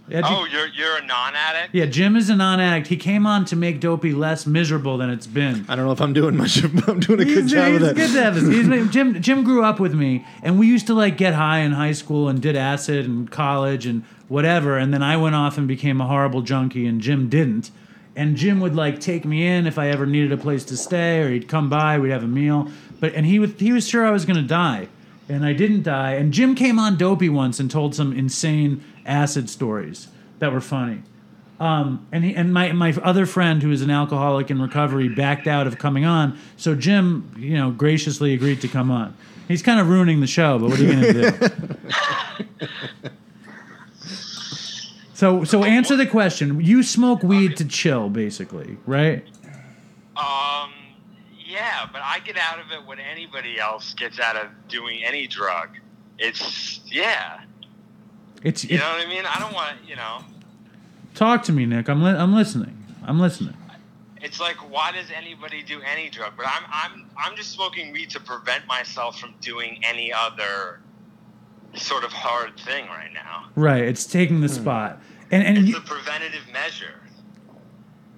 Edu- Oh, you're you're a non-addict. yeah, Jim is a non-addict. He came on to make Dopey less miserable than it's been. I don't know if I'm doing much. Of, I'm doing a good He's, job he's of that. good to have this. He's made- Jim Jim grew up with me, and we used to like get high in high school and did acid in college and whatever. And then I went off and became a horrible junkie, and Jim didn't. And Jim would like take me in if I ever needed a place to stay, or he'd come by, we'd have a meal. But and he was he was sure I was gonna die, and I didn't die. And Jim came on Dopey once and told some insane acid stories that were funny. Um, and he, and my my other friend who is an alcoholic in recovery backed out of coming on. So Jim, you know, graciously agreed to come on. He's kind of ruining the show, but what are you going to do? so so answer the question. You smoke weed to chill, basically, right? Um, yeah, but I get out of it what anybody else gets out of doing any drug. It's yeah, It's, you it, know what I mean. I don't want you know. talk to me, Nick. I'm li- I'm listening. I'm listening. It's like why does anybody do any drug? But I'm I'm I'm just smoking weed to prevent myself from doing any other sort of hard thing right now. Right. It's taking the spot. And and It's you, a preventative measure.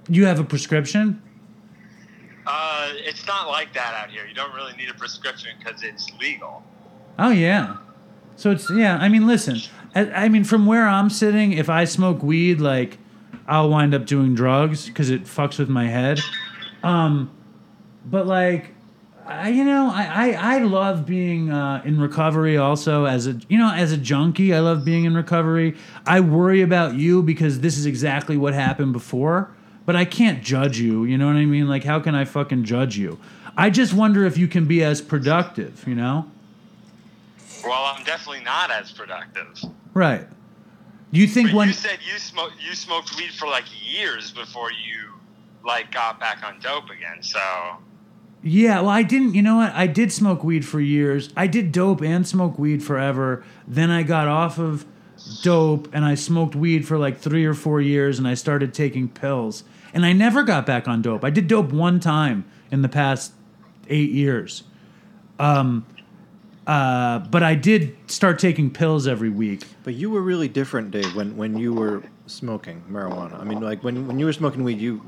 you have a prescription. Uh, it's not like that out here. You don't really need a prescription because it's legal. Oh yeah. So it's yeah. I mean, listen. I, mean, from where I'm sitting, if I smoke weed, like I'll wind up doing drugs because it fucks with my head. Um, but like, I you know, I I, I love being uh, in recovery. Also, as a you know, as a junkie, I love being in recovery. I worry about you because this is exactly what happened before. But I can't judge you. You know what I mean? Like, how can I fucking judge you? I just wonder if you can be as productive. You know. Well, I'm definitely not as productive. Right. Do you think But when you said you smoked you smoked weed for like years before you like got back on dope again. So Yeah, well I didn't, you know what? I did smoke weed for years. I did dope and smoke weed forever. Then I got off of dope and I smoked weed for like 3 or 4 years and I started taking pills. And I never got back on dope. I did dope one time in the past 8 years. Um uh, but I did start taking pills every week. But you were really different, Dave, when, when you were smoking marijuana? I mean, like when when you were smoking weed, you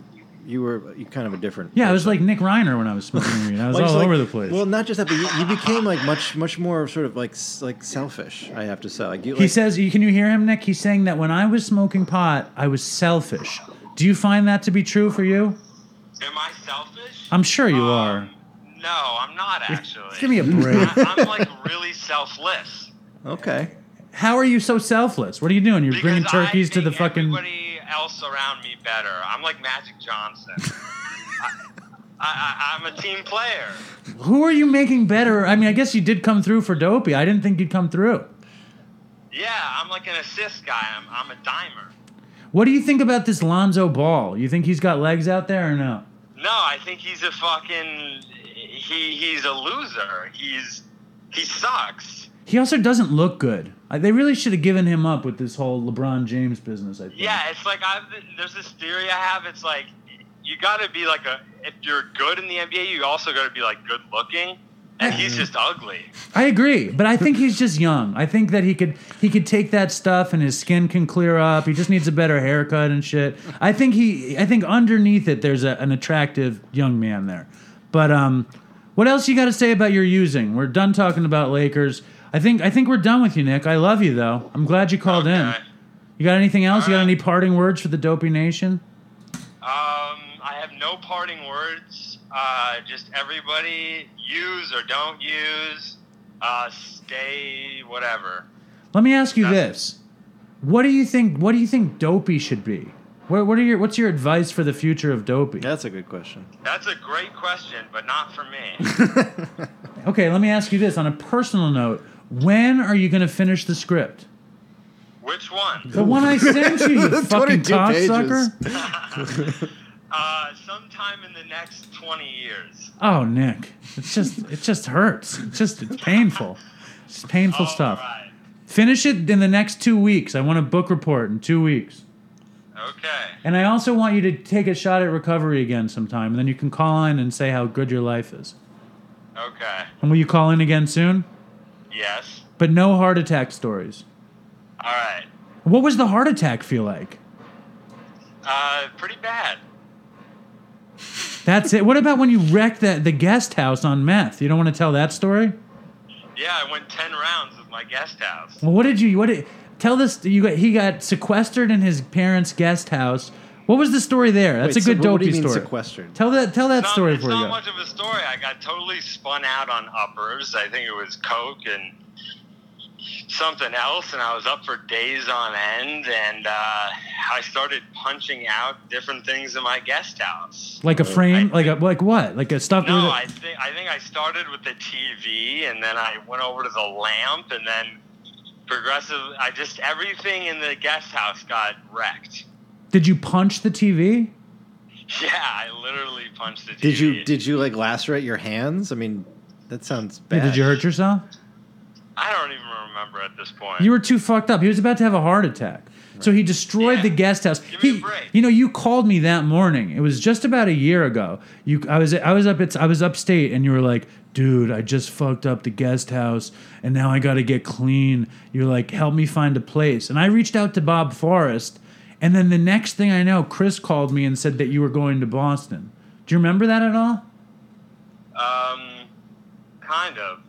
you were you kind of a different. Yeah, I was like Nick Reiner when I was smoking weed. I was Like, all just over the place. Well, not just that, but you, you became like much much more sort of like like selfish. I have to say, like you. he like, says, "Can you hear him, Nick? He's saying that when I was smoking pot, I was selfish. Do you find that to be true for you? Am I selfish? I'm sure you Um, are. No, I'm not actually. Give me a break. I, I'm like really selfless. okay. How are you so selfless? What are you doing? You're Because bringing turkeys to the fucking. Everybody else around me better. I'm like Magic Johnson. I, I, I'm a team player. Who are you making better? I mean, I guess you did come through for Dopey. I didn't think you'd come through. Yeah, I'm like an assist guy. I'm, I'm a dimer. What do you think about this Lonzo Ball? You think he's got legs out there or no? No, I think he's a fucking. He he's a loser. He's he sucks. He also doesn't look good. I- They really should have given him up with this whole LeBron James business. I think. Yeah, it's like I've there's this theory I have. It's like you got to be like a if you're good in the NBA, you also got to be like good looking, and he's just ugly. I agree, but I think he's just young. I think that he could he could take that stuff and his skin can clear up. He just needs a better haircut and shit. I think he I think underneath it there's a, an attractive young man there. But um what else you got to say about your using? We're done talking about Lakers. I think I think we're done with you, Nick. I love you though. I'm glad you called in. You got anything else? You got right. any parting words for the Dopey Nation? Um, I have no parting words. Uh, just everybody use or don't use. Uh, stay whatever. Let me ask you That's- this: What do you think? What do you think Dopey should be? What, what are your What's your advice for the future of Dopey? That's a good question. That's a great question, but not for me. Okay, let me ask you this on a personal note: When are you going to finish the script? Which one? The one I sent you, you fucking 22 pages. cocksucker. Uh, sometime in the next twenty years. Oh, Nick, it's just it just hurts. It's just it's painful. It's painful All stuff. right. Finish it in the next two weeks. I want a book report in two weeks. Okay. And I also want you to take a shot at recovery again sometime. And then you can call in and say how good your life is. Okay. And will you call in again soon? Yes. But no heart attack stories. All right. What was the heart attack feel like? Uh, pretty bad. That's it. What about when you wrecked the, the guest house on meth? You don't want to tell that story? Yeah, I went ten rounds with my guest house. Well, what did you? What did? Tell this. You got he got sequestered in his parents' guest house. What was the story there? That's Wait, a good so what- what do dopey you mean story. sequestered? Tell that. Tell that Not- story for before you not much of a story. I got totally spun out on uppers. I think it was coke and something else, and I was up for days on end. And uh, I started punching out different things in my guest house. Like a frame, I- like a like what? Like a stuff. No, with a- I think I think I started with the TV, and then I went over to the lamp, and then progressive. I just everything in the guest house got wrecked. did you punch the TV? Yeah, I literally punched the TV. Did you did you like lacerate your hands? I mean, that sounds bad. Yeah, did you hurt yourself? I don't even remember at this point. You were too fucked up. He was about to have a heart attack. So he destroyed Yeah. the guest house. Give me a He- break. you know, you called me that morning. It was just about a year ago. You, I was, I was up, at, I was upstate, and you were like, "Dude, I just fucked up the guest house, and now I got to get clean." You're like, "Help me find a place." And I reached out to Bob Forrest, and then the next thing I know, Chris called me and said that you were going to Boston. Do you remember that at all? Um, kind of.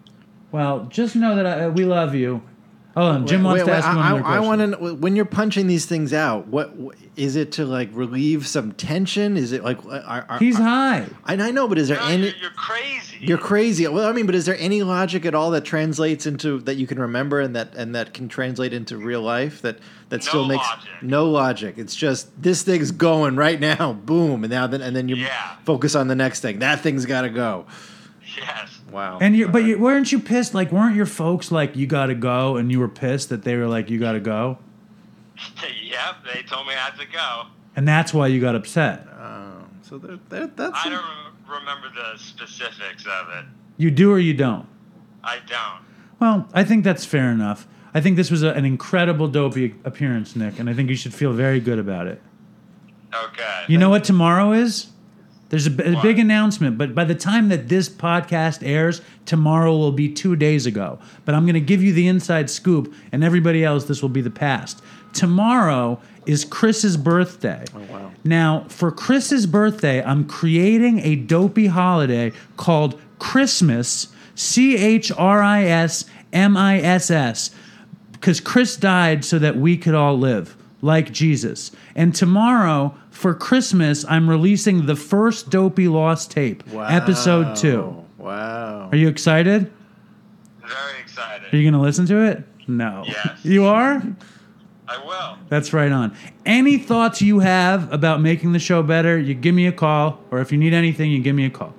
Well, just know that I, we love you. Oh, and Jim Wait, wants wait, to ask you one I, more I, question. want to know when you're punching these things out. What what- is it to like relieve some tension? Is it like are, are, He's are- high. And I know, but is there No, any? you're, you're crazy. You're crazy. Well, I mean, but is there any logic at all that translates into that you can remember and that and that can translate into real life that that No still makes logic. no logic? It's just this thing's going right now, boom, and now then and then you Yeah. focus on the next thing. That thing's got to go. yes. Wow. And you, but you, weren't you pissed? Like, weren't your folks like, you got to go, and you were pissed that they were like, you got to go, yep. They told me I had to go. and that's why you got upset. Oh, so there, there, that's I don't rem- remember the specifics of it. You do or you don't. I don't. Well, I think that's fair enough. I think this was a, an incredible dopey appearance, Nick, and I think you should feel very good about it. Okay. You know what tomorrow is? There's a, b- a What? big announcement, but by the time that this podcast airs, tomorrow will be two days ago. But I'm going to give you the inside scoop, and everybody else, this will be the past. tomorrow is Chris's birthday. Oh, wow. Now, for Chris's birthday, I'm creating a dopey holiday called Christmas, C H R I S M I S S, because Chris died so that we could all live like Jesus. And tomorrow, for Christmas, I'm releasing the first Dopey Lost tape, episode two. Wow. Are you excited? Very excited. Are you going to listen to it? No. Yes. You are? I will. That's right on. Any thoughts you have about making the show better, you give me a call, or if you need anything, you give me a call.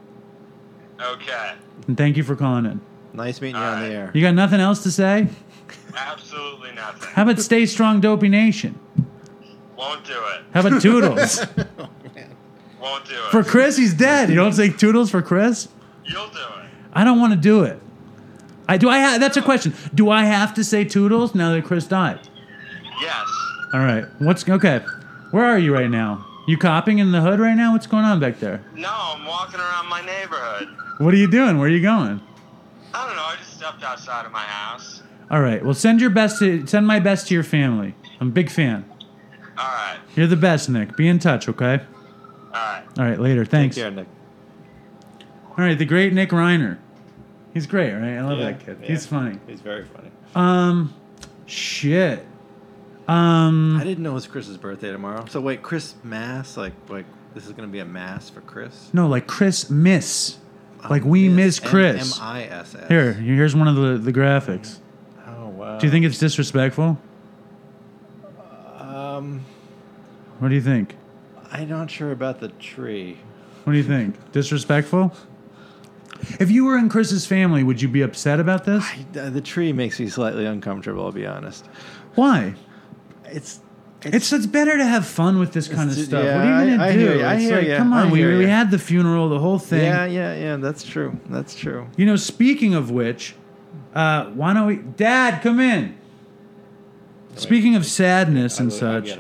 Okay. And thank you for calling in. Nice meeting you All on the air. You got nothing else to say? Absolutely nothing. How about Stay Strong Dopey Nation? Won't do it. How about Toodles? Oh, Won't do it. for Chris, he's dead. You don't say Toodles for Chris? You'll do it. I don't want to do it. I do. I ha- that's a question. Do I have to say Toodles now that Chris died? Yes. All right. What's okay? Where are you right now? You copping in the hood right now? What's going on back there? No, I'm walking around my neighborhood. What are you doing? Where are you going? I don't know. I just stepped outside of my house. All right. Well, send your best to send my best to your family. I'm a big fan. All right. You're the best, Nick. Be in touch, okay? All right. All right. Later. Thanks. Take care, Nick. All right. The great Nick Reiner. He's great, right? I love Yeah, that kid. yeah. He's funny. He's very funny. Um, shit. Um, I didn't know it was Chris's birthday tomorrow. So wait, Chris Mass, like like this is gonna be a mass for Chris. no, like Chris miss, like we miss Chris. M I S S. Here, here's one of the the graphics. Oh wow. Do you think it's disrespectful? Um, What do you think? I'm not sure about the tree. What do you think? Disrespectful? If you were in Chris's family, would you be upset about this? I, uh, the tree makes me slightly uncomfortable. I'll be honest. Why? It's It's it's better to have fun with this kind of stuff. yeah, what are you gonna I- I do? hear you, I It's hear like, you, come on, we we had the funeral, the whole thing. yeah, yeah, yeah. That's true. That's true. You know, speaking of which, uh, why don't we, Dad, come in. Speaking of sadness and such,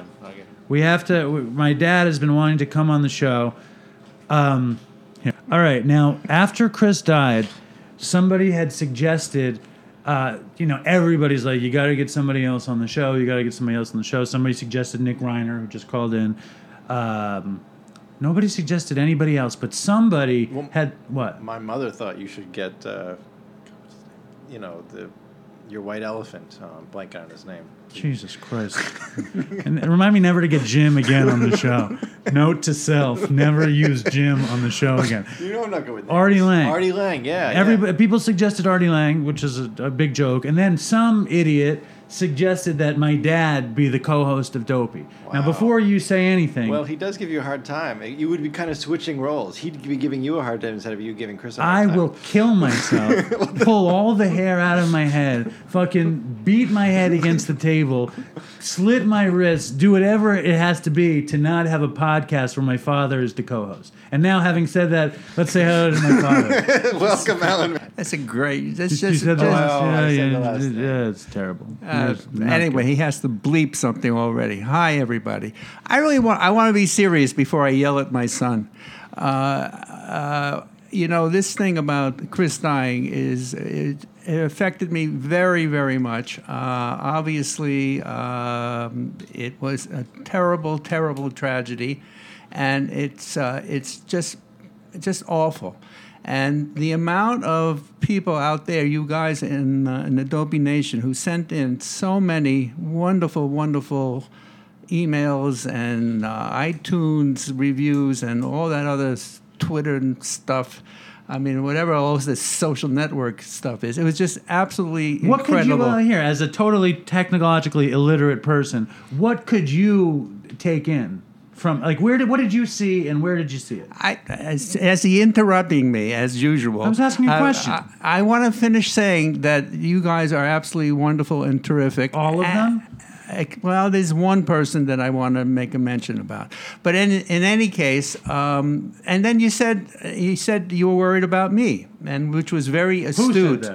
we have to. we- My dad has been wanting to come on the show. Um, here. All right, now after Chris died, somebody had suggested. Uh, you know, everybody's like, you got to get somebody else on the show. You got to get somebody else on the show. Somebody suggested Nick Reiner, who just called in. Um, nobody suggested anybody else, but somebody Well- had what? My mother thought you should get, uh, you know, the your white elephant. Uh, I'm blanking on his name. Jesus Christ. and remind me never to get Jim again on the show. Note to self, never use Jim on the show again. You know I'm not good with names. Artie Lange. Artie Lange, yeah. Everybody, people suggested Artie Lange, which is a, a big joke, and then some idiot suggested that my dad be the co-host of Dopey. Now, before you say anything, Well, he does give you a hard time. You would be kind of switching roles. He'd be giving you a hard time instead of you giving Chris a hard I time. will kill myself, pull all the hair out of my head, fucking beat my head against the table, slit my wrists, do whatever it has to be to not have a podcast where my father is the co-host. And now, having said that, let's say hello to my father. Welcome, Alan. That's a great. That's You just. said just- that? Oh, I yeah, said yeah, yeah, it's terrible. uh, anyway, good. he has to bleep something already. Hi, everybody. I really want. I want to be serious before I yell at my son. Uh, uh, you know, this thing about Chris dying is it, it affected me very, very much. Uh, obviously, um, it was a terrible, terrible tragedy, and it's uh, it's just just awful. And the amount of people out there, you guys in, uh, in Dopey Nation, who sent in so many wonderful, wonderful emails and uh, iTunes reviews and all that other Twitter and stuff. I mean, whatever all this social network stuff is, it was just absolutely incredible. What could you uh, here, as a totally technologically illiterate person, what could you take in from like where did what did you see and where did you see it? I, as, as he interrupting me as usual. I was asking you a question. I, I want to finish saying that you guys are absolutely wonderful and terrific. All of them? I- well, there's one person that I want to make a mention about, but in in any case, um, and then you said you said you were worried about me, and which was very astute.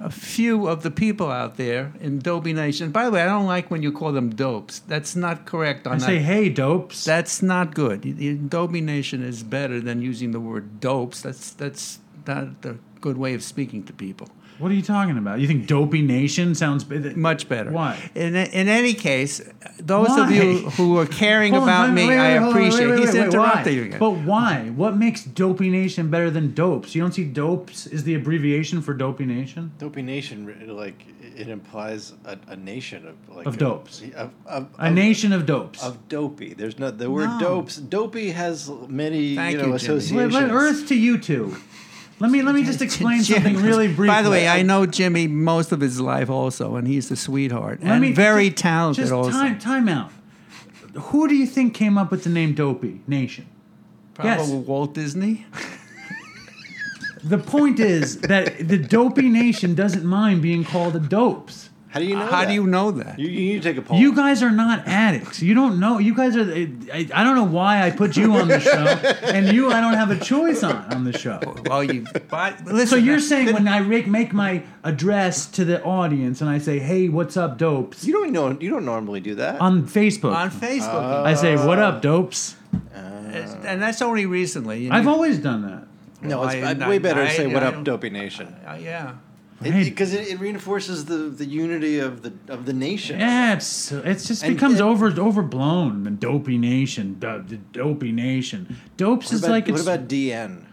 Who said that? A few of the people out there in Dopey Nation. By the way, I don't like when you call them dopes. That's not correct. On I that. say, hey, dopes. That's not good. Dopey Nation is better than using the word dopes. That's that's not a good way of speaking to people. What are you talking about? You think Dopey Nation sounds b- Much better. Why? In, in any case, those of you who are caring Hold about wait, me, wait, I wait, hold appreciate. wait, wait, He's wait, interrupting why? you again. But why? What makes Dopey Nation better than Dopes? You don't see Dopes is the abbreviation for Dopey Nation? Dopey Nation, like it implies a, a nation of like Of dopes. of, of, A of- nation of Dopes. of dopey. There's no the word No. dopes. Dopey has many Thank you know you, associations. Let, let Earth to you two. Let me let me just explain Jim- something really briefly. By the way, I know Jimmy most of his life also, and he's a sweetheart Let and me- very just- talented Just also. time time out. Who do you think came up with the name Dopey Nation? Probably yes. Walt Disney. The point is that the Dopey Nation doesn't mind being called a Dopes. How do you know? How that? do you know that? You, you need to take a poll. You guys are not addicts. You don't know. You guys are. I, I don't know why I put you on the show, and you I don't have a choice on on the show. well, you. But, listen, So you're saying when I make, make my address to the audience and I say, "Hey, what's up, dopes?" you don't know. You don't normally do that. on Facebook, on Facebook, I say, "What up, dopes?" and that's only recently. you I've always done that. no, it's I- uh, I- way better to I- say "What I up, don't- Dopey Nation," Uh, yeah. Hey. because it, it, reinforces the, the unity of the of the nation. Yeah, it's it's just And- becomes and- over overblown. The dopey nation, the, the dopey nation. Dopes is about, like what it's about DN?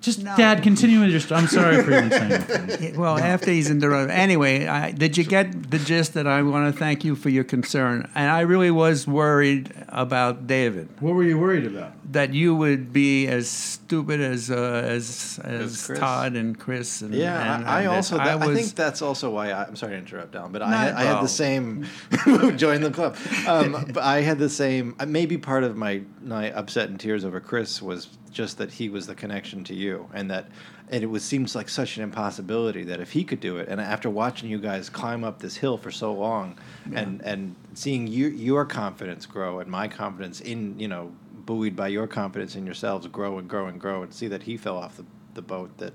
just No. dad. Continue with your. st- I'm sorry for even saying that. Yeah, Well, after he's interrupted. Anyway, I, did you get the gist that I want to thank you for your concern? And I really was worried about David, What were you worried about? That you would be as stupid as uh, as as Chris. Todd and Chris. And, Yeah, and, I, I also. That, I, was- think that's also why I, I'm sorry to interrupt, Alan, but I, had, I had the same. join the club. Um, but I had the same. uh, Maybe part of my my upset and tears over Chris was just that he was the connection to you, and that and it was seems like such an impossibility that if he could do it, and after watching you guys climb up this hill for so long, and and seeing you, your confidence grow and my confidence in you know buoyed by your confidence in yourselves grow and grow and grow and see that he fell off the, the boat that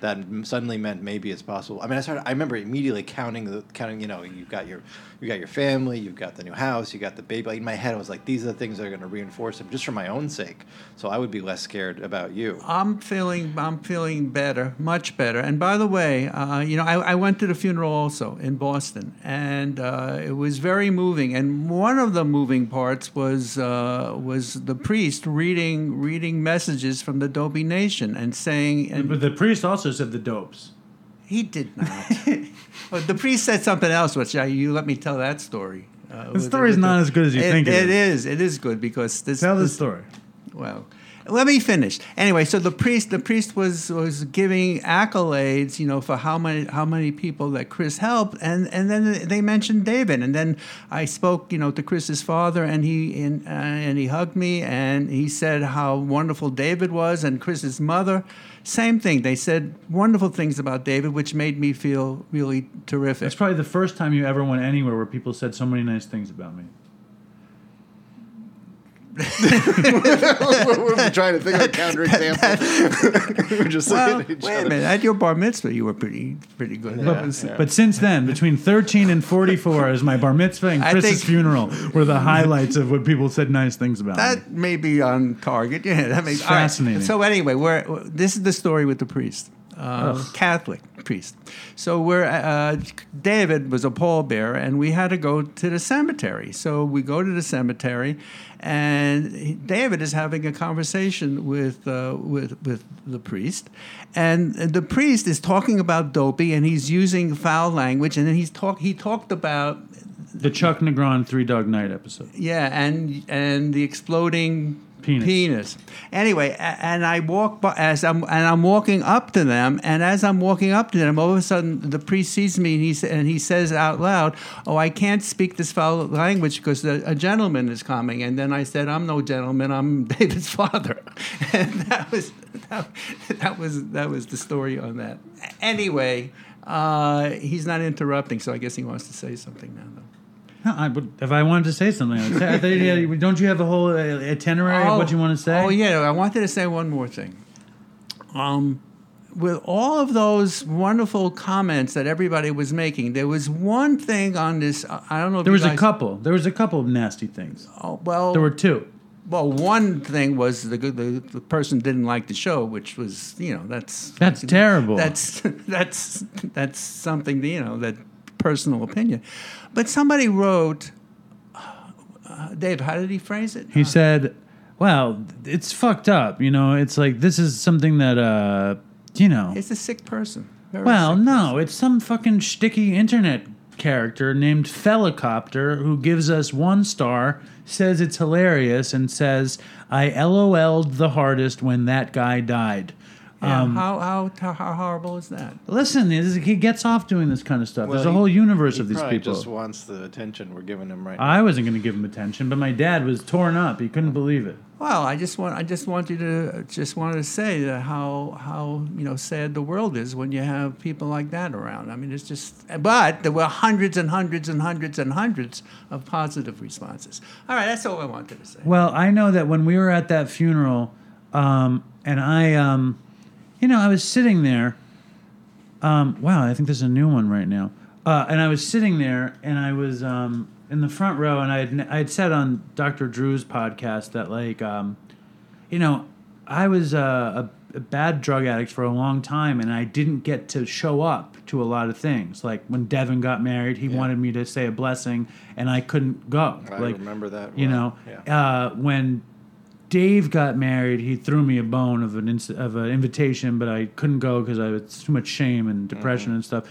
that suddenly meant maybe it's possible. I mean, I started. I remember immediately counting the counting. You know, you've got your you got your family, you've got the new house, you got the baby. Like, in my head, I was like, these are the things that are going to reinforce him, just for my own sake. So I would be less scared about you. I'm feeling I'm feeling better, much better. And by the way, uh, you know, I, I went to the funeral also in Boston, and uh, it was very moving. And one of the moving parts was uh, was the priest reading reading messages from the Dopey Nation and saying, and But the priest also said the dopes. He did not. but the priest said something else, which I, you let me tell that story. Uh, The story is with not as good as you it, think it It is. It is good because this. Tell the story. well, let me finish. Anyway, so the priest, the priest was was giving accolades, you know, for how many how many people that Chris helped, and and then they mentioned David, and then I spoke, you know, to Chris's father, and he and uh, and he hugged me, and he said how wonderful David was, and Chris's mother, same thing. They said wonderful things about David, which made me feel really terrific. It's probably the first time you ever went anywhere where people said so many nice things about me. We're trying to think of a counterexample. We're just well, looking at each wait a other. minute. At your bar mitzvah, you were pretty pretty good. That But, was- but since then, between 13 and 44 is my bar mitzvah and Chris's think- funeral were the highlights of what people said nice things about me. That may be on target. Yeah, that makes It's fascinating. So anyway, we're, this is the story with the priest, uh, Catholic priest. So we're uh, David was a pallbearer, and we had to go to the cemetery. So we go to the cemetery, and David is having a conversation with uh, with with the priest, and the priest is talking about dopey, and he's using foul language, and then he's talk he talked about the Chuck Negron Three Dog Night episode. yeah, and and the exploding Penis. Anyway, and I walk by as I'm and I'm walking up to them, and as I'm walking up to them, all of a sudden the priest sees me and he and he says out loud, "Oh, I can't speak this foul language because a gentleman is coming." And then I said, "I'm no gentleman. I'm David's father," and that was that, that was that was the story on that. Anyway. Uh, he's not interrupting, so I guess he wants to say something now. Though. No, I would, if I wanted to say something, I would say. I thought, yeah, don't you have a whole uh, itinerary of what you want to say? Oh yeah, I wanted to say one more thing. Um, with all of those wonderful comments that everybody was making, there was one thing on this. I don't know. If There was a couple. There was a couple of nasty things. Oh, well, There were two. well, one thing was the, the the person didn't like the show, which was you know that's That's terrible. That's that's that's something you know that personal opinion. But somebody wrote, uh, Dave. How did he phrase it? He said, "Well, it's fucked up. You know, it's like this is something that uh, you know." It's a sick person. Very Well, sick no, it's some fucking sticky internet character named Felicopter who gives us one star, says it's hilarious, and says, "I LOL'd the hardest when that guy died." Yeah, Um, how, how how horrible is that? Listen, he gets off doing this kind of stuff. There's a Well, whole universe he of these probably people. just wants the attention we're giving him right now. I wasn't going to give him attention, but my dad was torn up. He couldn't believe it. Well, I just want I just want you to just wanted to say that how how you know sad the world is when you have people like that around. I mean, it's just. But there were hundreds and hundreds and hundreds and hundreds of positive responses. All right, that's all I wanted to say. Well, I know that when we were at that funeral, um, and I, um, you know, I was sitting there. Um, wow, I think there's a new one right now. Uh, and I was sitting there, and I was um, in the front row, and I had I had said on Dr. Drew's podcast that like, um, you know, I was uh, a, a bad drug addict for a long time, and I didn't get to show up to a lot of things. Like when Devin got married, he wanted me to say a blessing, and I couldn't go. I like, remember that. you well. know, Yeah. uh, when Dave got married, he threw me a bone of an inst- of an invitation, but I couldn't go because I had too much shame and depression and stuff.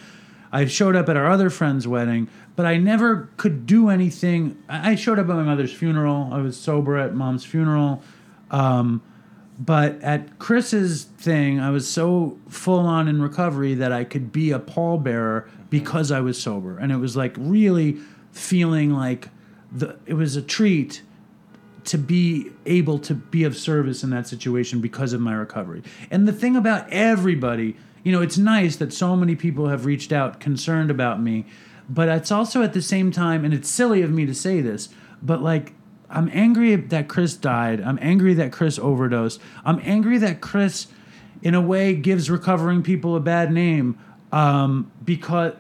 I showed up at our other friend's wedding, but I never could do anything. I I showed up at my mother's funeral. I was sober at mom's funeral. Um, but at Chris's thing, I was so full on in recovery that I could be a pallbearer because I was sober, and it was like really feeling like the it was a treat to be able to be of service in that situation because of my recovery. And the thing about everybody, you know, it's nice that so many people have reached out concerned about me, but it's also at the same time, and it's silly of me to say this, but like, I'm angry that Chris died. I'm angry that Chris overdosed. I'm angry that Chris, in a way, gives recovering people a bad name um, because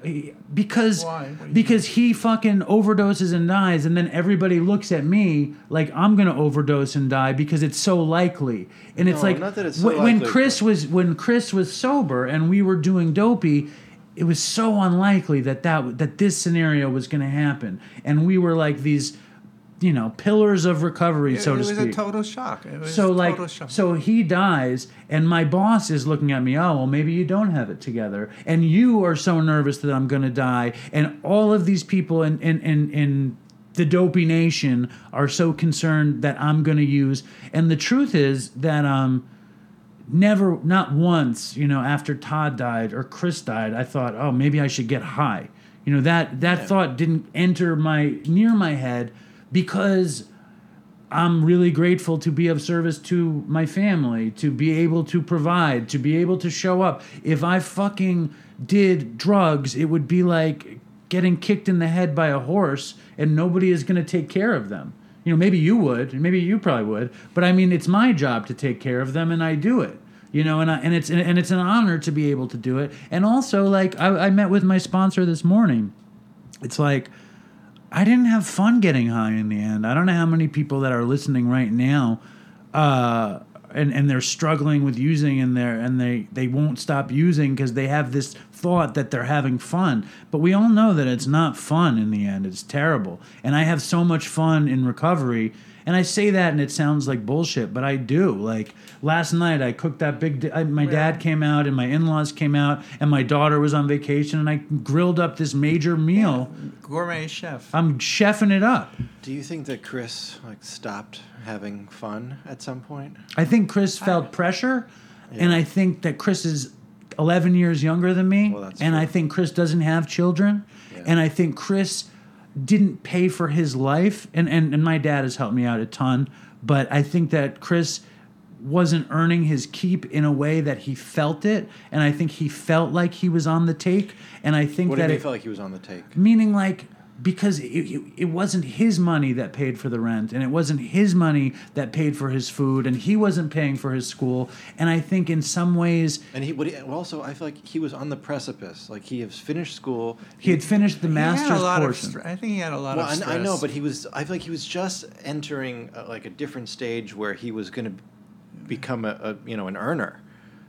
because Why? What do you because he fucking overdoses and dies, and then everybody looks at me like I'm gonna overdose and die because it's so likely. And it's No, like it's so when likely, Chris but- was when Chris was sober and we were doing dopey. It was so unlikely that that that this scenario was going to happen, and we were like these, you know, pillars of recovery, it, so it to was speak. a total shock. It was so like shock. so he dies and my boss is looking at me oh well maybe you don't have it together. And you are so nervous that i'm going to die. And all of these people in in in, in the dopey nation are so concerned that i'm going to use. And the truth is that um never not once you know after todd died or chris died i thought oh maybe i should get high. You know that that thought didn't enter my near my head because I'm really grateful to be of service to my family, to be able to provide, to be able to show up. If I fucking did drugs, it would be like getting kicked in the head by a horse and nobody is going to take care of them. You know, maybe you would, maybe you probably would, but I mean, it's my job to take care of them and I do it. You know, and I, and it's and it's an honor to be able to do it. And also, like I, I met with my sponsor this morning. It's like I didn't have fun getting high in the end. I don't know how many people that are listening right now, uh, and and they're struggling with using and they and they they won't stop using because they have this thought that they're having fun. But we all know that it's not fun in the end. It's terrible. And I have so much fun in recovery. And I say that and it sounds like bullshit, but I do. Like last night, I cooked that big. Di- I, my dad came out and my in-laws came out and my daughter was on vacation and I grilled up this major meal. gourmet chef. I'm chefing it up. Do you think that Chris like stopped having fun at some point? I think Chris felt pressure, and I think that Chris is 11 years younger than me, Well, that's and true. I think Chris doesn't have children, Yeah. and I think Chris didn't pay for his life, and, and and my dad has helped me out a ton, but I think that Chris wasn't earning his keep in a way that he felt it, and I think he felt like he was on the take, and I think What that it, felt like he was on the take? meaning like because it, it, it wasn't his money that paid for the rent and it wasn't his money that paid for his food and he wasn't paying for his school and i think in some ways And he, but he, well, also, I feel like he was on the precipice. Like he has finished school. he had finished the He master's a lot portion of. Str- I think he had a lot Well, of. I, Stress. I know, but he was. I feel like he was just entering uh, like a different stage where he was going to become a, a you know an earner.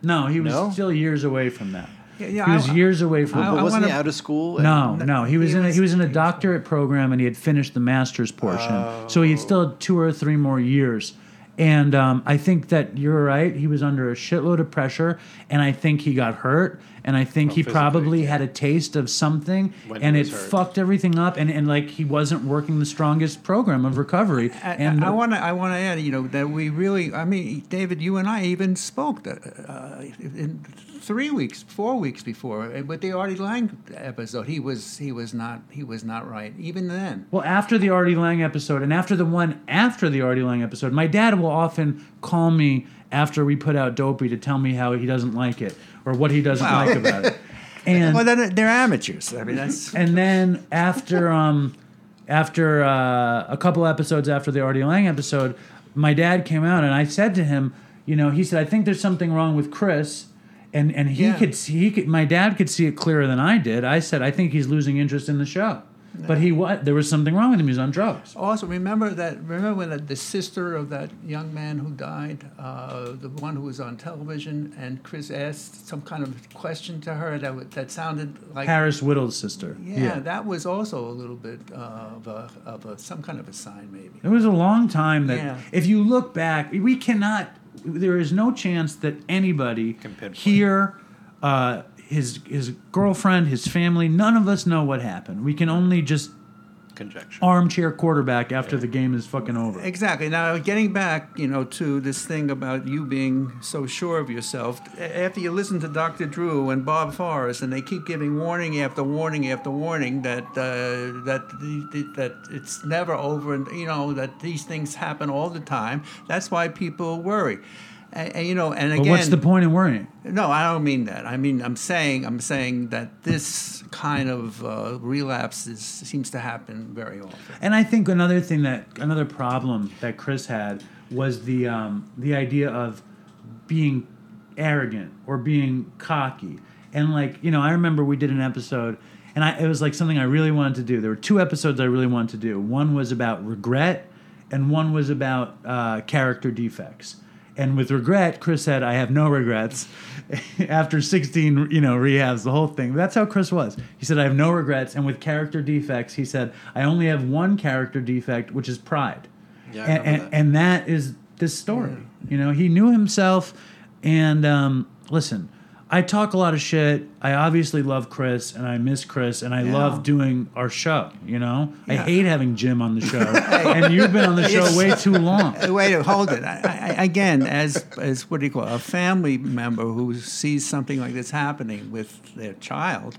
no he was No? still years away from that Yeah, yeah, he was I- years away from I- I wasn't he wanna- out of school? No, And- no, he was he in a, was- he was in a doctorate program and he had finished the master's portion, so he had still had two or three more years. And um, I think that you're right. He was under a shitload of pressure, and I think he got hurt, and I think Oh, he probably yeah. had a taste of something, When and it hurt. fucked everything up, and, and like he wasn't working the strongest program of recovery. I- and I want to I want to add, you know, that we really, I mean, David, you and I even spoke that, uh, in three weeks, four weeks before uh, with the Artie Lange episode. He was he was not he was not right even then. Well, after the Artie Lange episode, and after the one after the Artie Lange episode, my dad will often call me after we put out Dopey to tell me how he doesn't like it or what he doesn't Wow. like about it. And Well, then they're amateurs. I mean, that's and then after um after uh, a couple episodes after the Artie Lange episode, my dad came out and I said to him, you know, he said, I think there's something wrong with Chris. And, and he Yeah. could see he could, my dad could see it clearer than I did. I said I think he's losing interest in the show, but he what there was something wrong with him. He was on drugs. Also, remember that. Remember when the, the sister of that young man who died, uh, the one who was on television, and Chris asked some kind of question to her that that sounded like Harris Wittels' sister. Yeah, that was also a little bit uh, of a of a some kind of a sign, maybe. It was a long time that Yeah. if you look back, we cannot. There is no chance that anybody Can pinpoint. here, uh, his his girlfriend, his family, none of us know what happened. We can only just conjecture. armchair quarterback after the game is fucking over. Exactly. Now, getting back, you know, to this thing about you being so sure of yourself. After you listen to Dr. Drew and Bob Forrest, and they keep giving warning after warning after warning that uh, that the, the, that it's never over, and you know that these things happen all the time. That's why people worry. And, and, you know, and But again, what's the point in worrying? No, I don't mean that. I mean I'm saying I'm saying that this kind of uh, relapse is, seems to happen very often. And I think another thing that another problem that Chris had was the um, the idea of being arrogant or being cocky. And like you know, I remember we did an episode, and I, it was like something I really wanted to do. There were two episodes I really wanted to do. One was about regret, and one was about uh, character defects. And with regret, Chris said, "I have no regrets." After 16, you know, rehabs, the whole thing. That's how Chris was. He said, "I have no regrets." And with character defects, he said, "I only have one character defect, which is pride." Yeah, and, and, that. and that is this story. You know, he knew himself. And um, listen, I talk a lot of shit. I obviously love Chris, and I miss Chris, and I Yeah. love doing our show. You know, I hate having Jim on the show, and you've been on the show way too long. Wait, hold it. I, I, again, as as what do you call it, a family member who sees something like this happening with their child,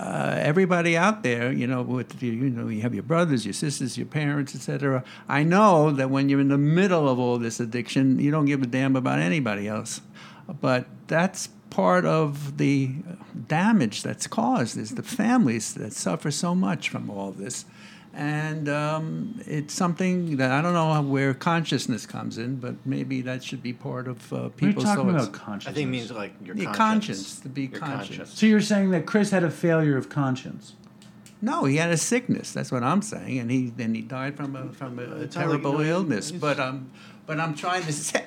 uh, everybody out there, you know, with you know, you have your brothers, your sisters, your parents, etc. I know that when you're in the middle of all this addiction, you don't give a damn about anybody else, but that's part of the damage that's caused is the families that suffer so much from all this and um, it's something that I don't know where consciousness comes in, but maybe that should be part of uh, We're people's talking thoughts. about consciousness. I think it means like your Your conscience. conscience, to be Your conscious. so. You're saying that Chris had a failure of conscience. No, he had a sickness. That's what I'm saying, and he then he died from a from a, It's not like, terrible you know, illness. But um, but I'm trying to say,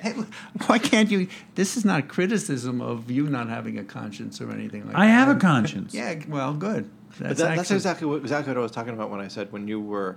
why can't you? This is not criticism of you not having a conscience or anything like that. I have a conscience. Yeah, well, good. That's, But that, that's exactly what exactly what I was talking about when I said when you were,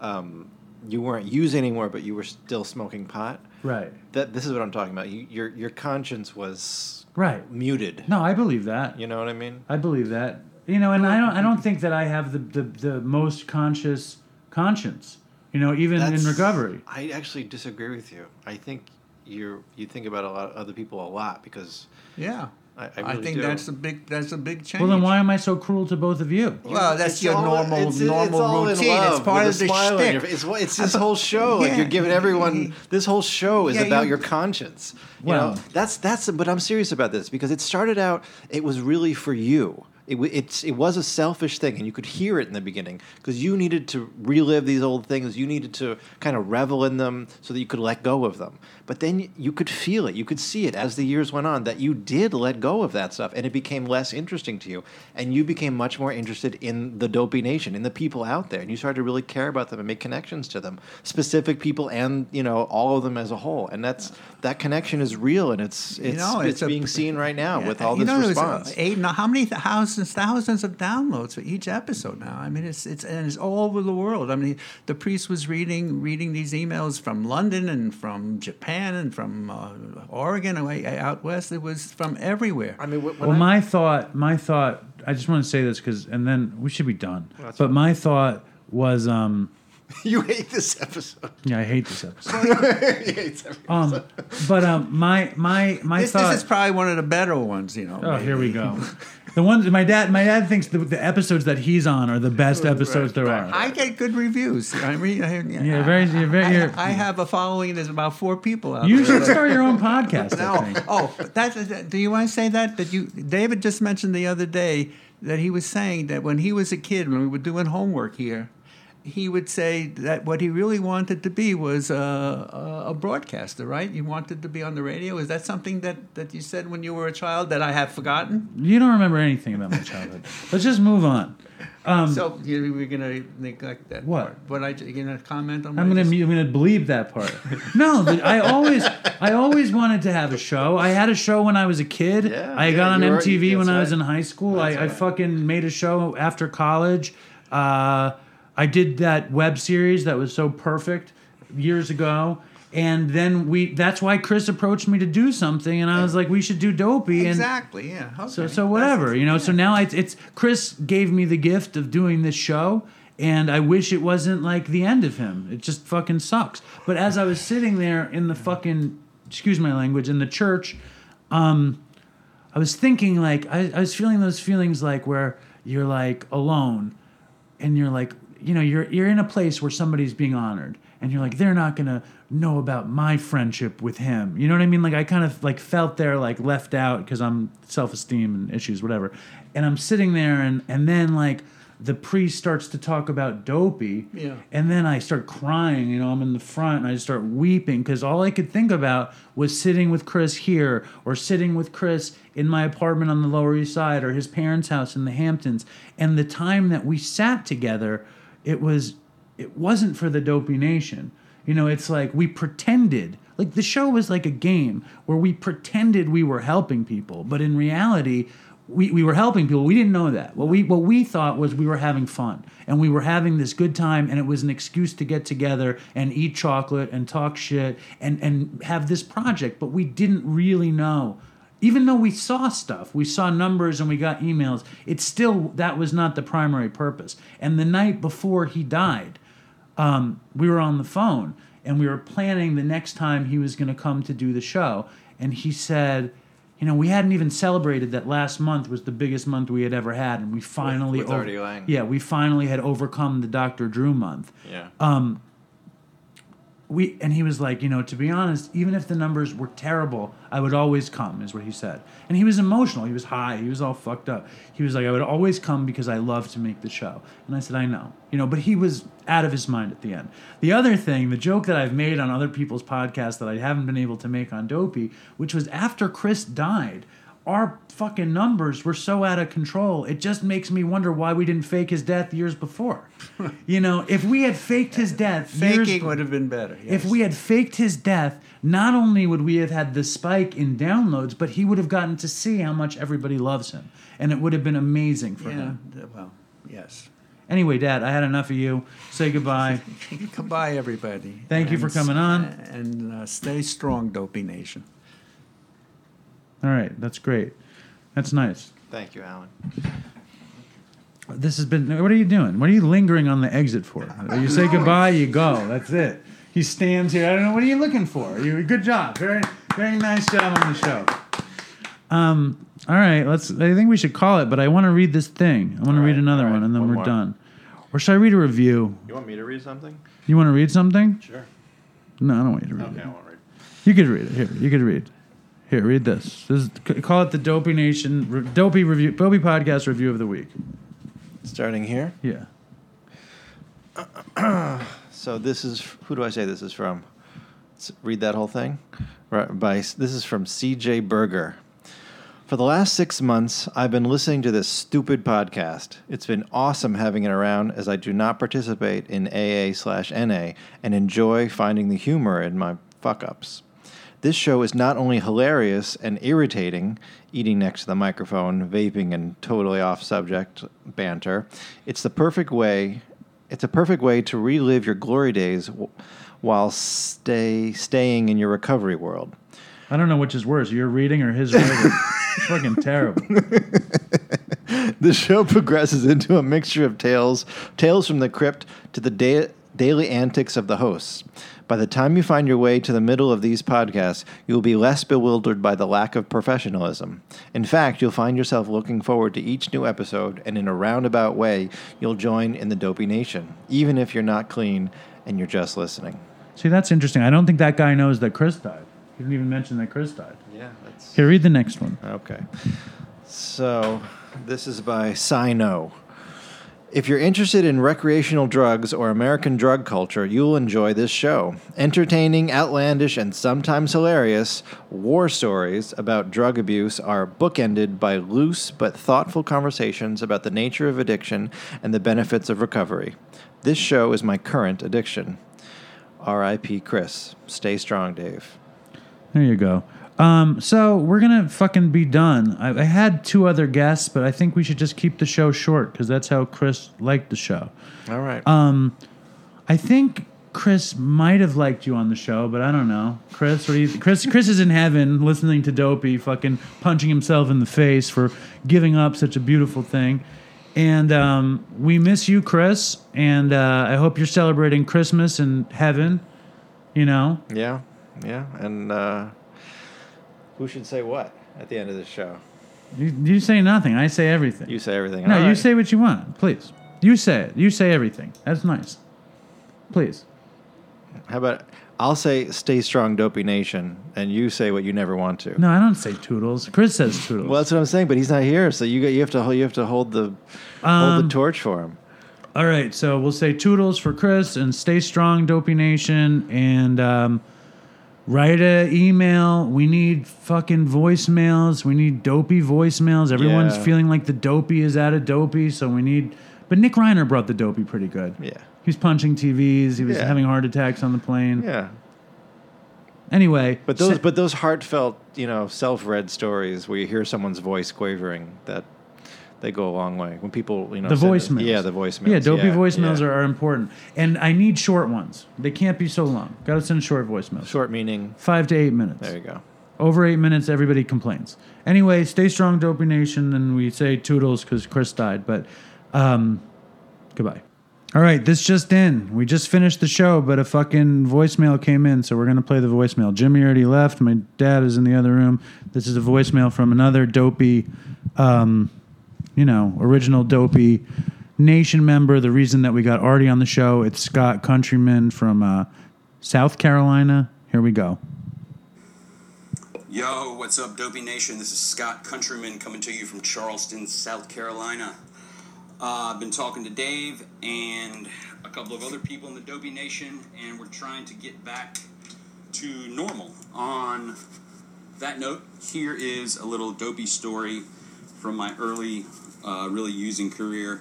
um, you weren't using anymore, but you were still smoking pot. Right. That this is what I'm talking about. You, your your conscience was Right. muted. No, I believe that. You know what I mean? I believe that. You know, and I don't. I don't think that I have the the, the most conscious conscience. You know, even That's- in recovery. I actually disagree with you. I think you you think about a lot of other people a lot because yeah. I, I, I, think do. that's a big that's a big change. Well, then why am I so cruel to both of you? Well, that's It's your all- normal it's- it's normal all in routine. It's part with of the smile shtick. It's, it's this whole show. Like you're giving everyone. This whole show is Yeah, about you- your conscience. You Well- know, that's that's. But I'm serious about this because it started out. It was really for you. It, it's it was a selfish thing, and you could hear it in the beginning because you needed to relive these old things. You needed to kind of revel in them so that you could let go of them. But then you could feel it, you could see it as the years went on that you did let go of that stuff, and it became less interesting to you, and you became much more interested in the Dopey Nation, in the people out there, and you started to really care about them and make connections to them, specific people, and you know all of them as a whole. And that's that connection is real, and it's it's know, it's, it's a- being seen right now with all you this know, uh, response. Eight, now, how many thousands, thousands of downloads for each episode now? I mean, it's it's and it's all over the world. I mean, the priest was reading reading these emails from London and from Japan and from uh, Oregon away out west. It was from everywhere. I mean, when Well, I- my thought, my thought. I just want to say this because, and then we should be done. That's but fine. my thought was, um, you hate this episode. yeah, I hate this episode. he hates every um, but um, my my my this, thought. this is probably one of the better ones, you know. oh, here we go. The ones my dad, my dad thinks the, the episodes that he's on are the best episodes there are. I get good reviews. I mean, I, Yeah, very- you're very- I, you're- I have a following. There's about four people out there. You there. should start your own podcast. No. Oh, that's. Do you want to say that? That you, David just mentioned the other day that he was saying that when he was a kid, when we were doing homework here, he would say that what he really wanted to be was a, a, broadcaster, right? You wanted to be on the radio. Is that something that, that you said when you were a child that I have forgotten? You don't remember anything about my childhood. Let's just move on. Um, so you, we're gonna neglect that. What? Part. What I you gonna comment on? I'm gonna just- I'm gonna bleep that part. No, I always I always wanted to have a show. I had a show when I was a kid. Yeah, I yeah, got on MTV when that's I was in high school. I, That's I fucking made a show after college. Uh, I did that web series that was so perfect years ago. And then we that's why Chris approached me to do something and I was like, we should do dopey and Exactly. Yeah. so okay. so whatever, That's- you know. So now it's it's Chris gave me the gift of doing this show, and I wish it wasn't like the end of him. It just fucking sucks. But as I was sitting there in the fucking excuse my language in the church, um, I was thinking like I, I was feeling those feelings like where you're like alone, and you're like you know you're you're in a place where somebody's being honored, and you're like they're not gonna know about my friendship with him. You know what I mean? Like I kind of like felt there like left out because I'm self esteem and issues whatever, and I'm sitting there and and then like the priest starts to talk about dopey Yeah. and then I start crying, you know, I'm in the front and I just start weeping because all I could think about was sitting with Chris here or sitting with Chris in my apartment on the Lower East Side or his parents' house in the Hamptons. And the time that we sat together, it was it wasn't for the dopey nation. You know, it's like we pretended like the show was like a game where we pretended we were helping people, but in reality, we, we were helping people. We didn't know that. What we what we thought was we were having fun and we were having this good time and it was an excuse to get together and eat chocolate and talk shit and and have this project. But we didn't really know. Even though we saw stuff, we saw numbers and we got emails, it's still that was not the primary purpose. And the night before he died, um, we were on the phone and we were planning the next time he was going to come to do the show. And he said, you know, we hadn't even celebrated that last month was the biggest month we had ever had, and we finally with Artie Lange. yeah, we finally had overcome the Dr. Drew month. Yeah. We and he was like, you know, to be honest, even if the numbers were terrible, I would always come, is what he said. And he was emotional. He was high. He was all fucked up. He was like, I would always come because I love to make the show. And I said, I know, you know. But he was out of his mind at the end. The other thing, the joke that I've made on other people's podcasts that I haven't been able to make on Dopey, which was after Chris died, our fucking numbers were so out of control. It just makes me wonder why we didn't fake his death years before. you know, if we had faked his death, years faking would have been better. if we had faked his death, not only would we have had the spike in downloads, but he would have gotten to see how much everybody loves him, and it would have been amazing for yeah, him. well, yes. Anyway, Dad, I had enough of you. Say goodbye. Goodbye, everybody. Thank you for coming on. And uh, stay strong, Dopey Nation. All right, that's great. That's nice. Thank you, Alan. This has been. What are you doing? What are you lingering on the exit for? You say goodbye, you go. That's it. He stands here. I don't know. What are you looking for? You good job. Very, very nice job on the show. Um. All right. Let's. I think we should call it. But I want to read this thing. I want to All read right, another all right, one, and then one we're more. done. Or should I read a review? You want me to read something? You want to read something? Sure. No, I don't want you to read Okay, it. I won't read. You could read it. Here, you could read. Here, read this. This is, call it the Dopey Nation, Dopey review, Dopey podcast review of the week. Starting here. Yeah. So this is who do I say this is from? Let's read that whole thing. Right, by this is from C.J. Berger. For the last six months, I've been listening to this stupid podcast. It's been awesome having it around as I do not participate in AA slash NA and enjoy finding the humor in my fuck ups. This show is not only hilarious and irritating, eating next to the microphone, vaping, and totally off subject banter. It's the perfect way. It's a perfect way to relive your glory days w- while stay staying in your recovery world. I don't know which is worse, your reading or his writing. it's fucking terrible. The show progresses into a mixture of tales, tales from the crypt to the da- daily antics of the hosts. By the time you find your way to the middle of these podcasts, you will be less bewildered by the lack of professionalism. In fact, you'll find yourself looking forward to each new episode, and in a roundabout way, you'll join in the Dopey Nation, even if you're not clean and you're just listening. See, that's interesting. I don't think that guy knows that Chris died. He didn't even mention that Chris died. Yeah, that's Here, read the next one. Okay. So this is by Sino. If you're interested in recreational drugs or American drug culture, you'll enjoy this show. Entertaining, outlandish, and sometimes hilarious war stories about drug abuse are bookended by loose but thoughtful conversations about the nature of addiction and the benefits of recovery. This show is my current addiction. R.I.P. Chris. Stay strong, Dave. There you go. Um, so we're gonna fucking be done. I, I had two other guests, but I think we should just keep the show short because that's how Chris liked the show. All right. I think Chris might have liked you on the show, but I don't know. Chris, what do you, Chris, Chris is in heaven listening to Dopey fucking punching himself in the face for giving up such a beautiful thing. And um, we miss you, Chris. And uh, I hope you're celebrating Christmas in heaven. You know, Yeah, yeah, and uh, who should say what at the end of the show? you, you say nothing. I say everything. You say everything. no, All you right. say what you want, please. You say it. You say everything. That's nice. Please. How about I'll say "Stay strong, Dopey Nation," and you say what you never want to. No, I don't say toodles. Chris says toodles. Well, that's what I'm saying, but he's not here, so you got you have to you have to hold the hold Um, the torch for him. All right, so we'll say toodles for Chris and stay strong, Dopey Nation, and um, write a email. We need fucking voicemails. We need dopey voicemails. Everyone's Yeah. feeling like the dopey is out of dopey, so we need. But Nick Reiner brought the dopey pretty good. Yeah, He was punching TVs. He was Yeah. having heart attacks on the plane. yeah. Anyway, But those but those heartfelt, you know, self-read stories where you hear someone's voice quavering that. They go a long way when people, you know, the send- voicemails. Yeah, the voicemails. Yeah, dopey yeah, voicemails yeah. Are, are important, and I need short ones. They can't be so long. Got to send short voicemails. short meaning. Five to eight minutes. There you go. Over eight minutes, everybody complains. Anyway, stay strong, Dopey Nation, and we say toodles because Chris died. But um, goodbye. All right, this just in. We just finished the show, but a fucking voicemail came in, so we're gonna play the voicemail. Jimmy already left. My dad is in the other room. This is a voicemail from another dopey, um, you know, original dopey nation member. The reason that we got Artie on the show, it's Scott Countryman from uh, South Carolina. Here we go. Yo, what's up, Dopey Nation? This is Scott Countryman coming to you from Charleston, South Carolina. Uh, I've been talking to Dave and a couple of other people in the Dopey Nation, and we're trying to get back to normal. On that note, here is a little Dopey story from my early, uh, really using career.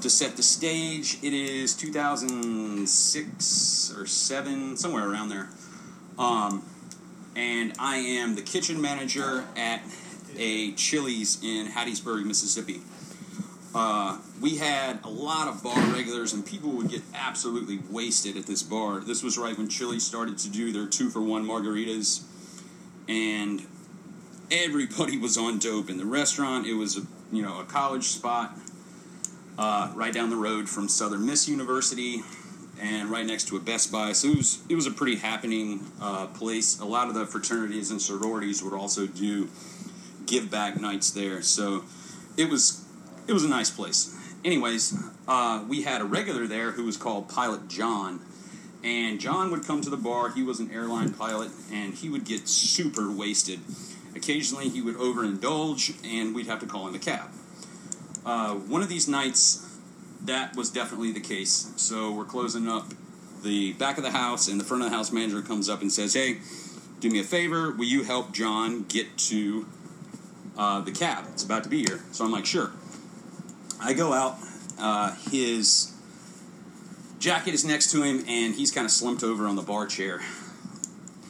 To set the stage, it is 2006 or 7, somewhere around there. Um, and I am the kitchen manager at a Chili's in Hattiesburg, Mississippi. Uh, we had a lot of bar regulars, and people would get absolutely wasted at this bar. This was right when Chili started to do their two for one margaritas, and everybody was on dope in the restaurant. It was a you know a college spot uh, right down the road from Southern Miss University, and right next to a Best Buy. So it was it was a pretty happening uh, place. A lot of the fraternities and sororities would also do give back nights there. So it was it was a nice place. Anyways, uh, we had a regular there who was called Pilot John. And John would come to the bar. He was an airline pilot, and he would get super wasted. Occasionally, he would overindulge, and we'd have to call in the cab. Uh, one of these nights, that was definitely the case. So we're closing up the back of the house, and the front of the house manager comes up and says, "Hey, do me a favor. Will you help John get to uh, the cab? It's about to be here." So I'm like, "Sure." I go out. Uh, his jacket is next to him, and he's kind of slumped over on the bar chair.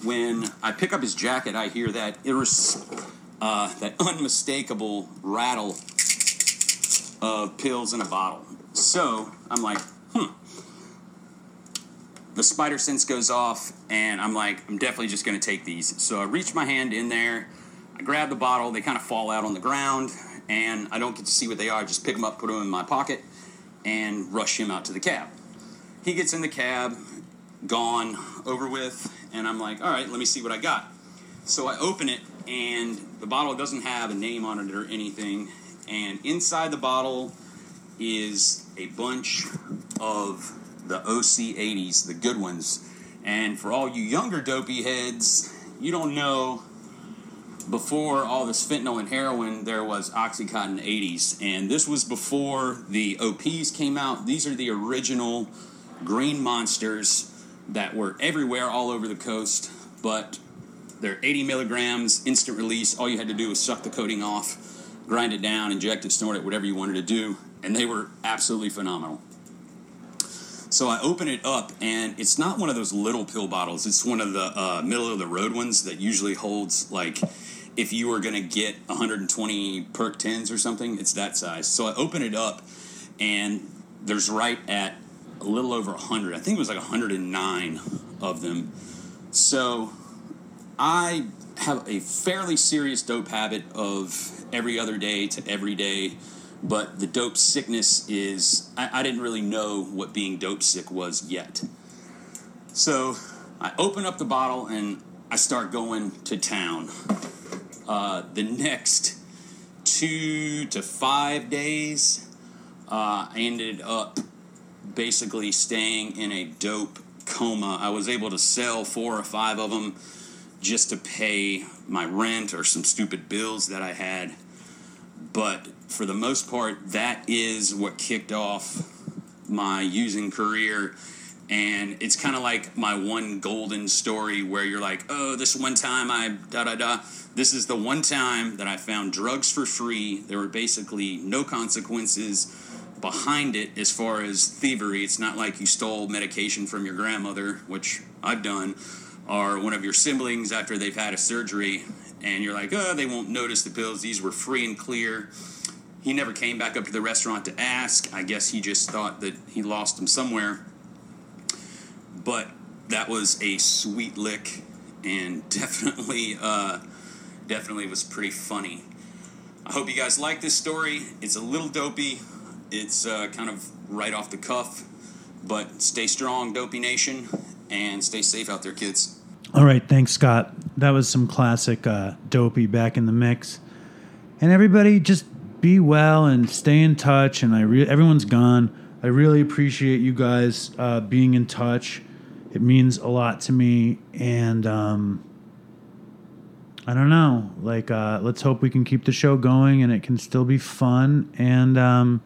When I pick up his jacket, I hear that iris, uh, that unmistakable rattle of pills in a bottle. So I'm like, hmm. The spider sense goes off, and I'm like, I'm definitely just going to take these. So I reach my hand in there, I grab the bottle, they kind of fall out on the ground, and I don't get to see what they are. I just pick them up, put them in my pocket, and rush him out to the cab. He gets in the cab, gone, over with, and I'm like, all right, let me see what I got. So I open it, and the bottle doesn't have a name on it or anything. And inside the bottle is a bunch of the OC 80s, the good ones. And for all you younger dopey heads, you don't know before all this fentanyl and heroin, there was Oxycontin 80s. And this was before the OPs came out. These are the original green monsters that were everywhere all over the coast, but they're 80 milligrams, instant release. All you had to do was suck the coating off, grind it down, inject it, snort it, whatever you wanted to do, and they were absolutely phenomenal. So I open it up, and it's not one of those little pill bottles. It's one of the uh, middle of the road ones that usually holds like if you were gonna get 120 perk 10s or something, it's that size. So I open it up, and there's right at a little over 100. I think it was like 109 of them. So I have a fairly serious dope habit of every other day to every day, but the dope sickness is, I, I didn't really know what being dope sick was yet. So I open up the bottle and I start going to town. Uh, the next two to five days, uh, I ended up basically staying in a dope coma. I was able to sell four or five of them just to pay my rent or some stupid bills that I had. But for the most part, that is what kicked off my using career. And it's kind of like my one golden story where you're like, oh, this one time I da da da. This is the one time that I found drugs for free. There were basically no consequences behind it as far as thievery. It's not like you stole medication from your grandmother, which I've done, or one of your siblings after they've had a surgery, and you're like, oh, they won't notice the pills. These were free and clear. He never came back up to the restaurant to ask. I guess he just thought that he lost them somewhere. But that was a sweet lick, and definitely, uh, definitely was pretty funny. I hope you guys like this story. It's a little dopey. It's uh, kind of right off the cuff, but stay strong, Dopey Nation, and stay safe out there, kids. All right, thanks, Scott. That was some classic uh, dopey back in the mix. And everybody, just be well and stay in touch. And I re- everyone's gone. I really appreciate you guys uh, being in touch. It means a lot to me. And um, I don't know. Like, uh, let's hope we can keep the show going and it can still be fun. And um,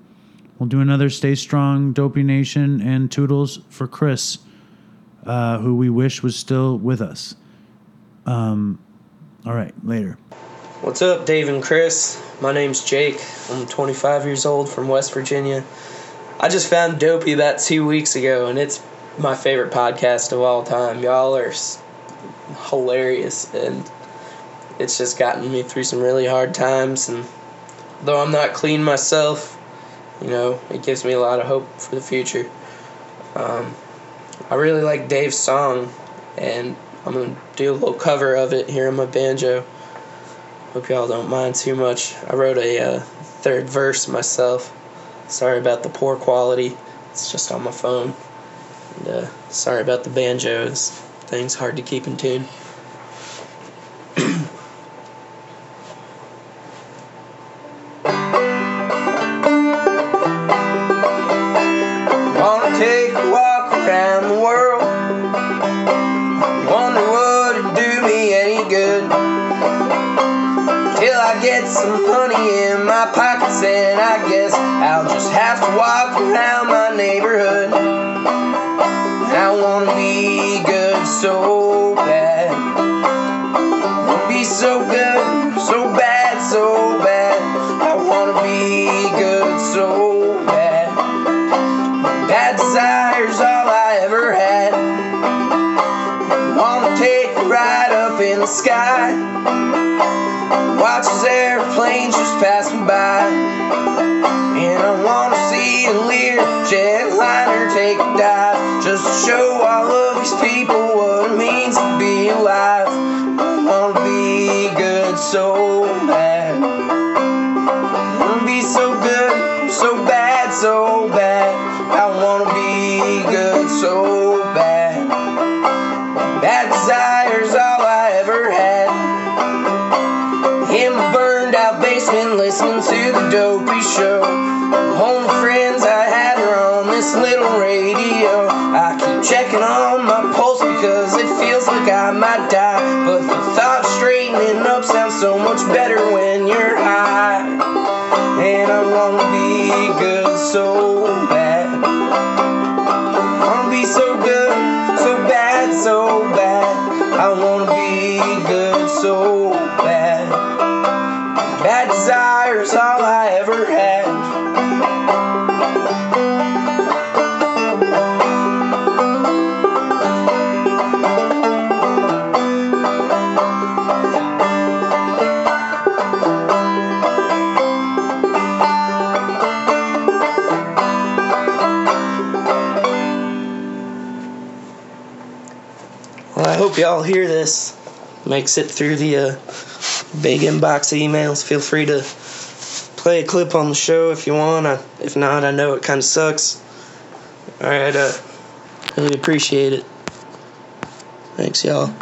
we'll do another Stay Strong, Dopey Nation, and Toodles for Chris uh, who we wish was still with us. Um, all right, later. What's up, Dave and Chris? My name's Jake. I'm 25 years old from West Virginia. I just found Dopey about two weeks ago, and it's my favorite podcast of all time. Y'all are hilarious, and it's just gotten me through some really hard times. And though I'm not clean myself, you know, it gives me a lot of hope for the future. Um, I really like Dave's song, and I'm gonna do a little cover of it here on my banjo. Hope y'all don't mind too much. I wrote a uh, third verse myself. Sorry about the poor quality. It's just on my phone. And, uh, sorry about the banjos. Things hard to keep in tune. Around the world. Wonder would it do me any good? Till I get some honey in my pockets, and I guess I'll just have to walk around my neighborhood. I wanna be good so bad. Wanna be so good, sky. Watch as airplanes just passing by. And I wanna see a Lear jetliner take a dive. Just to show all of these people so much better when y'all hear this. Makes it through the uh, big inbox emails. Feel free to play a clip on the show if you want. I, if not, I know it kind of sucks. All right, uh, really appreciate it. Thanks, y'all.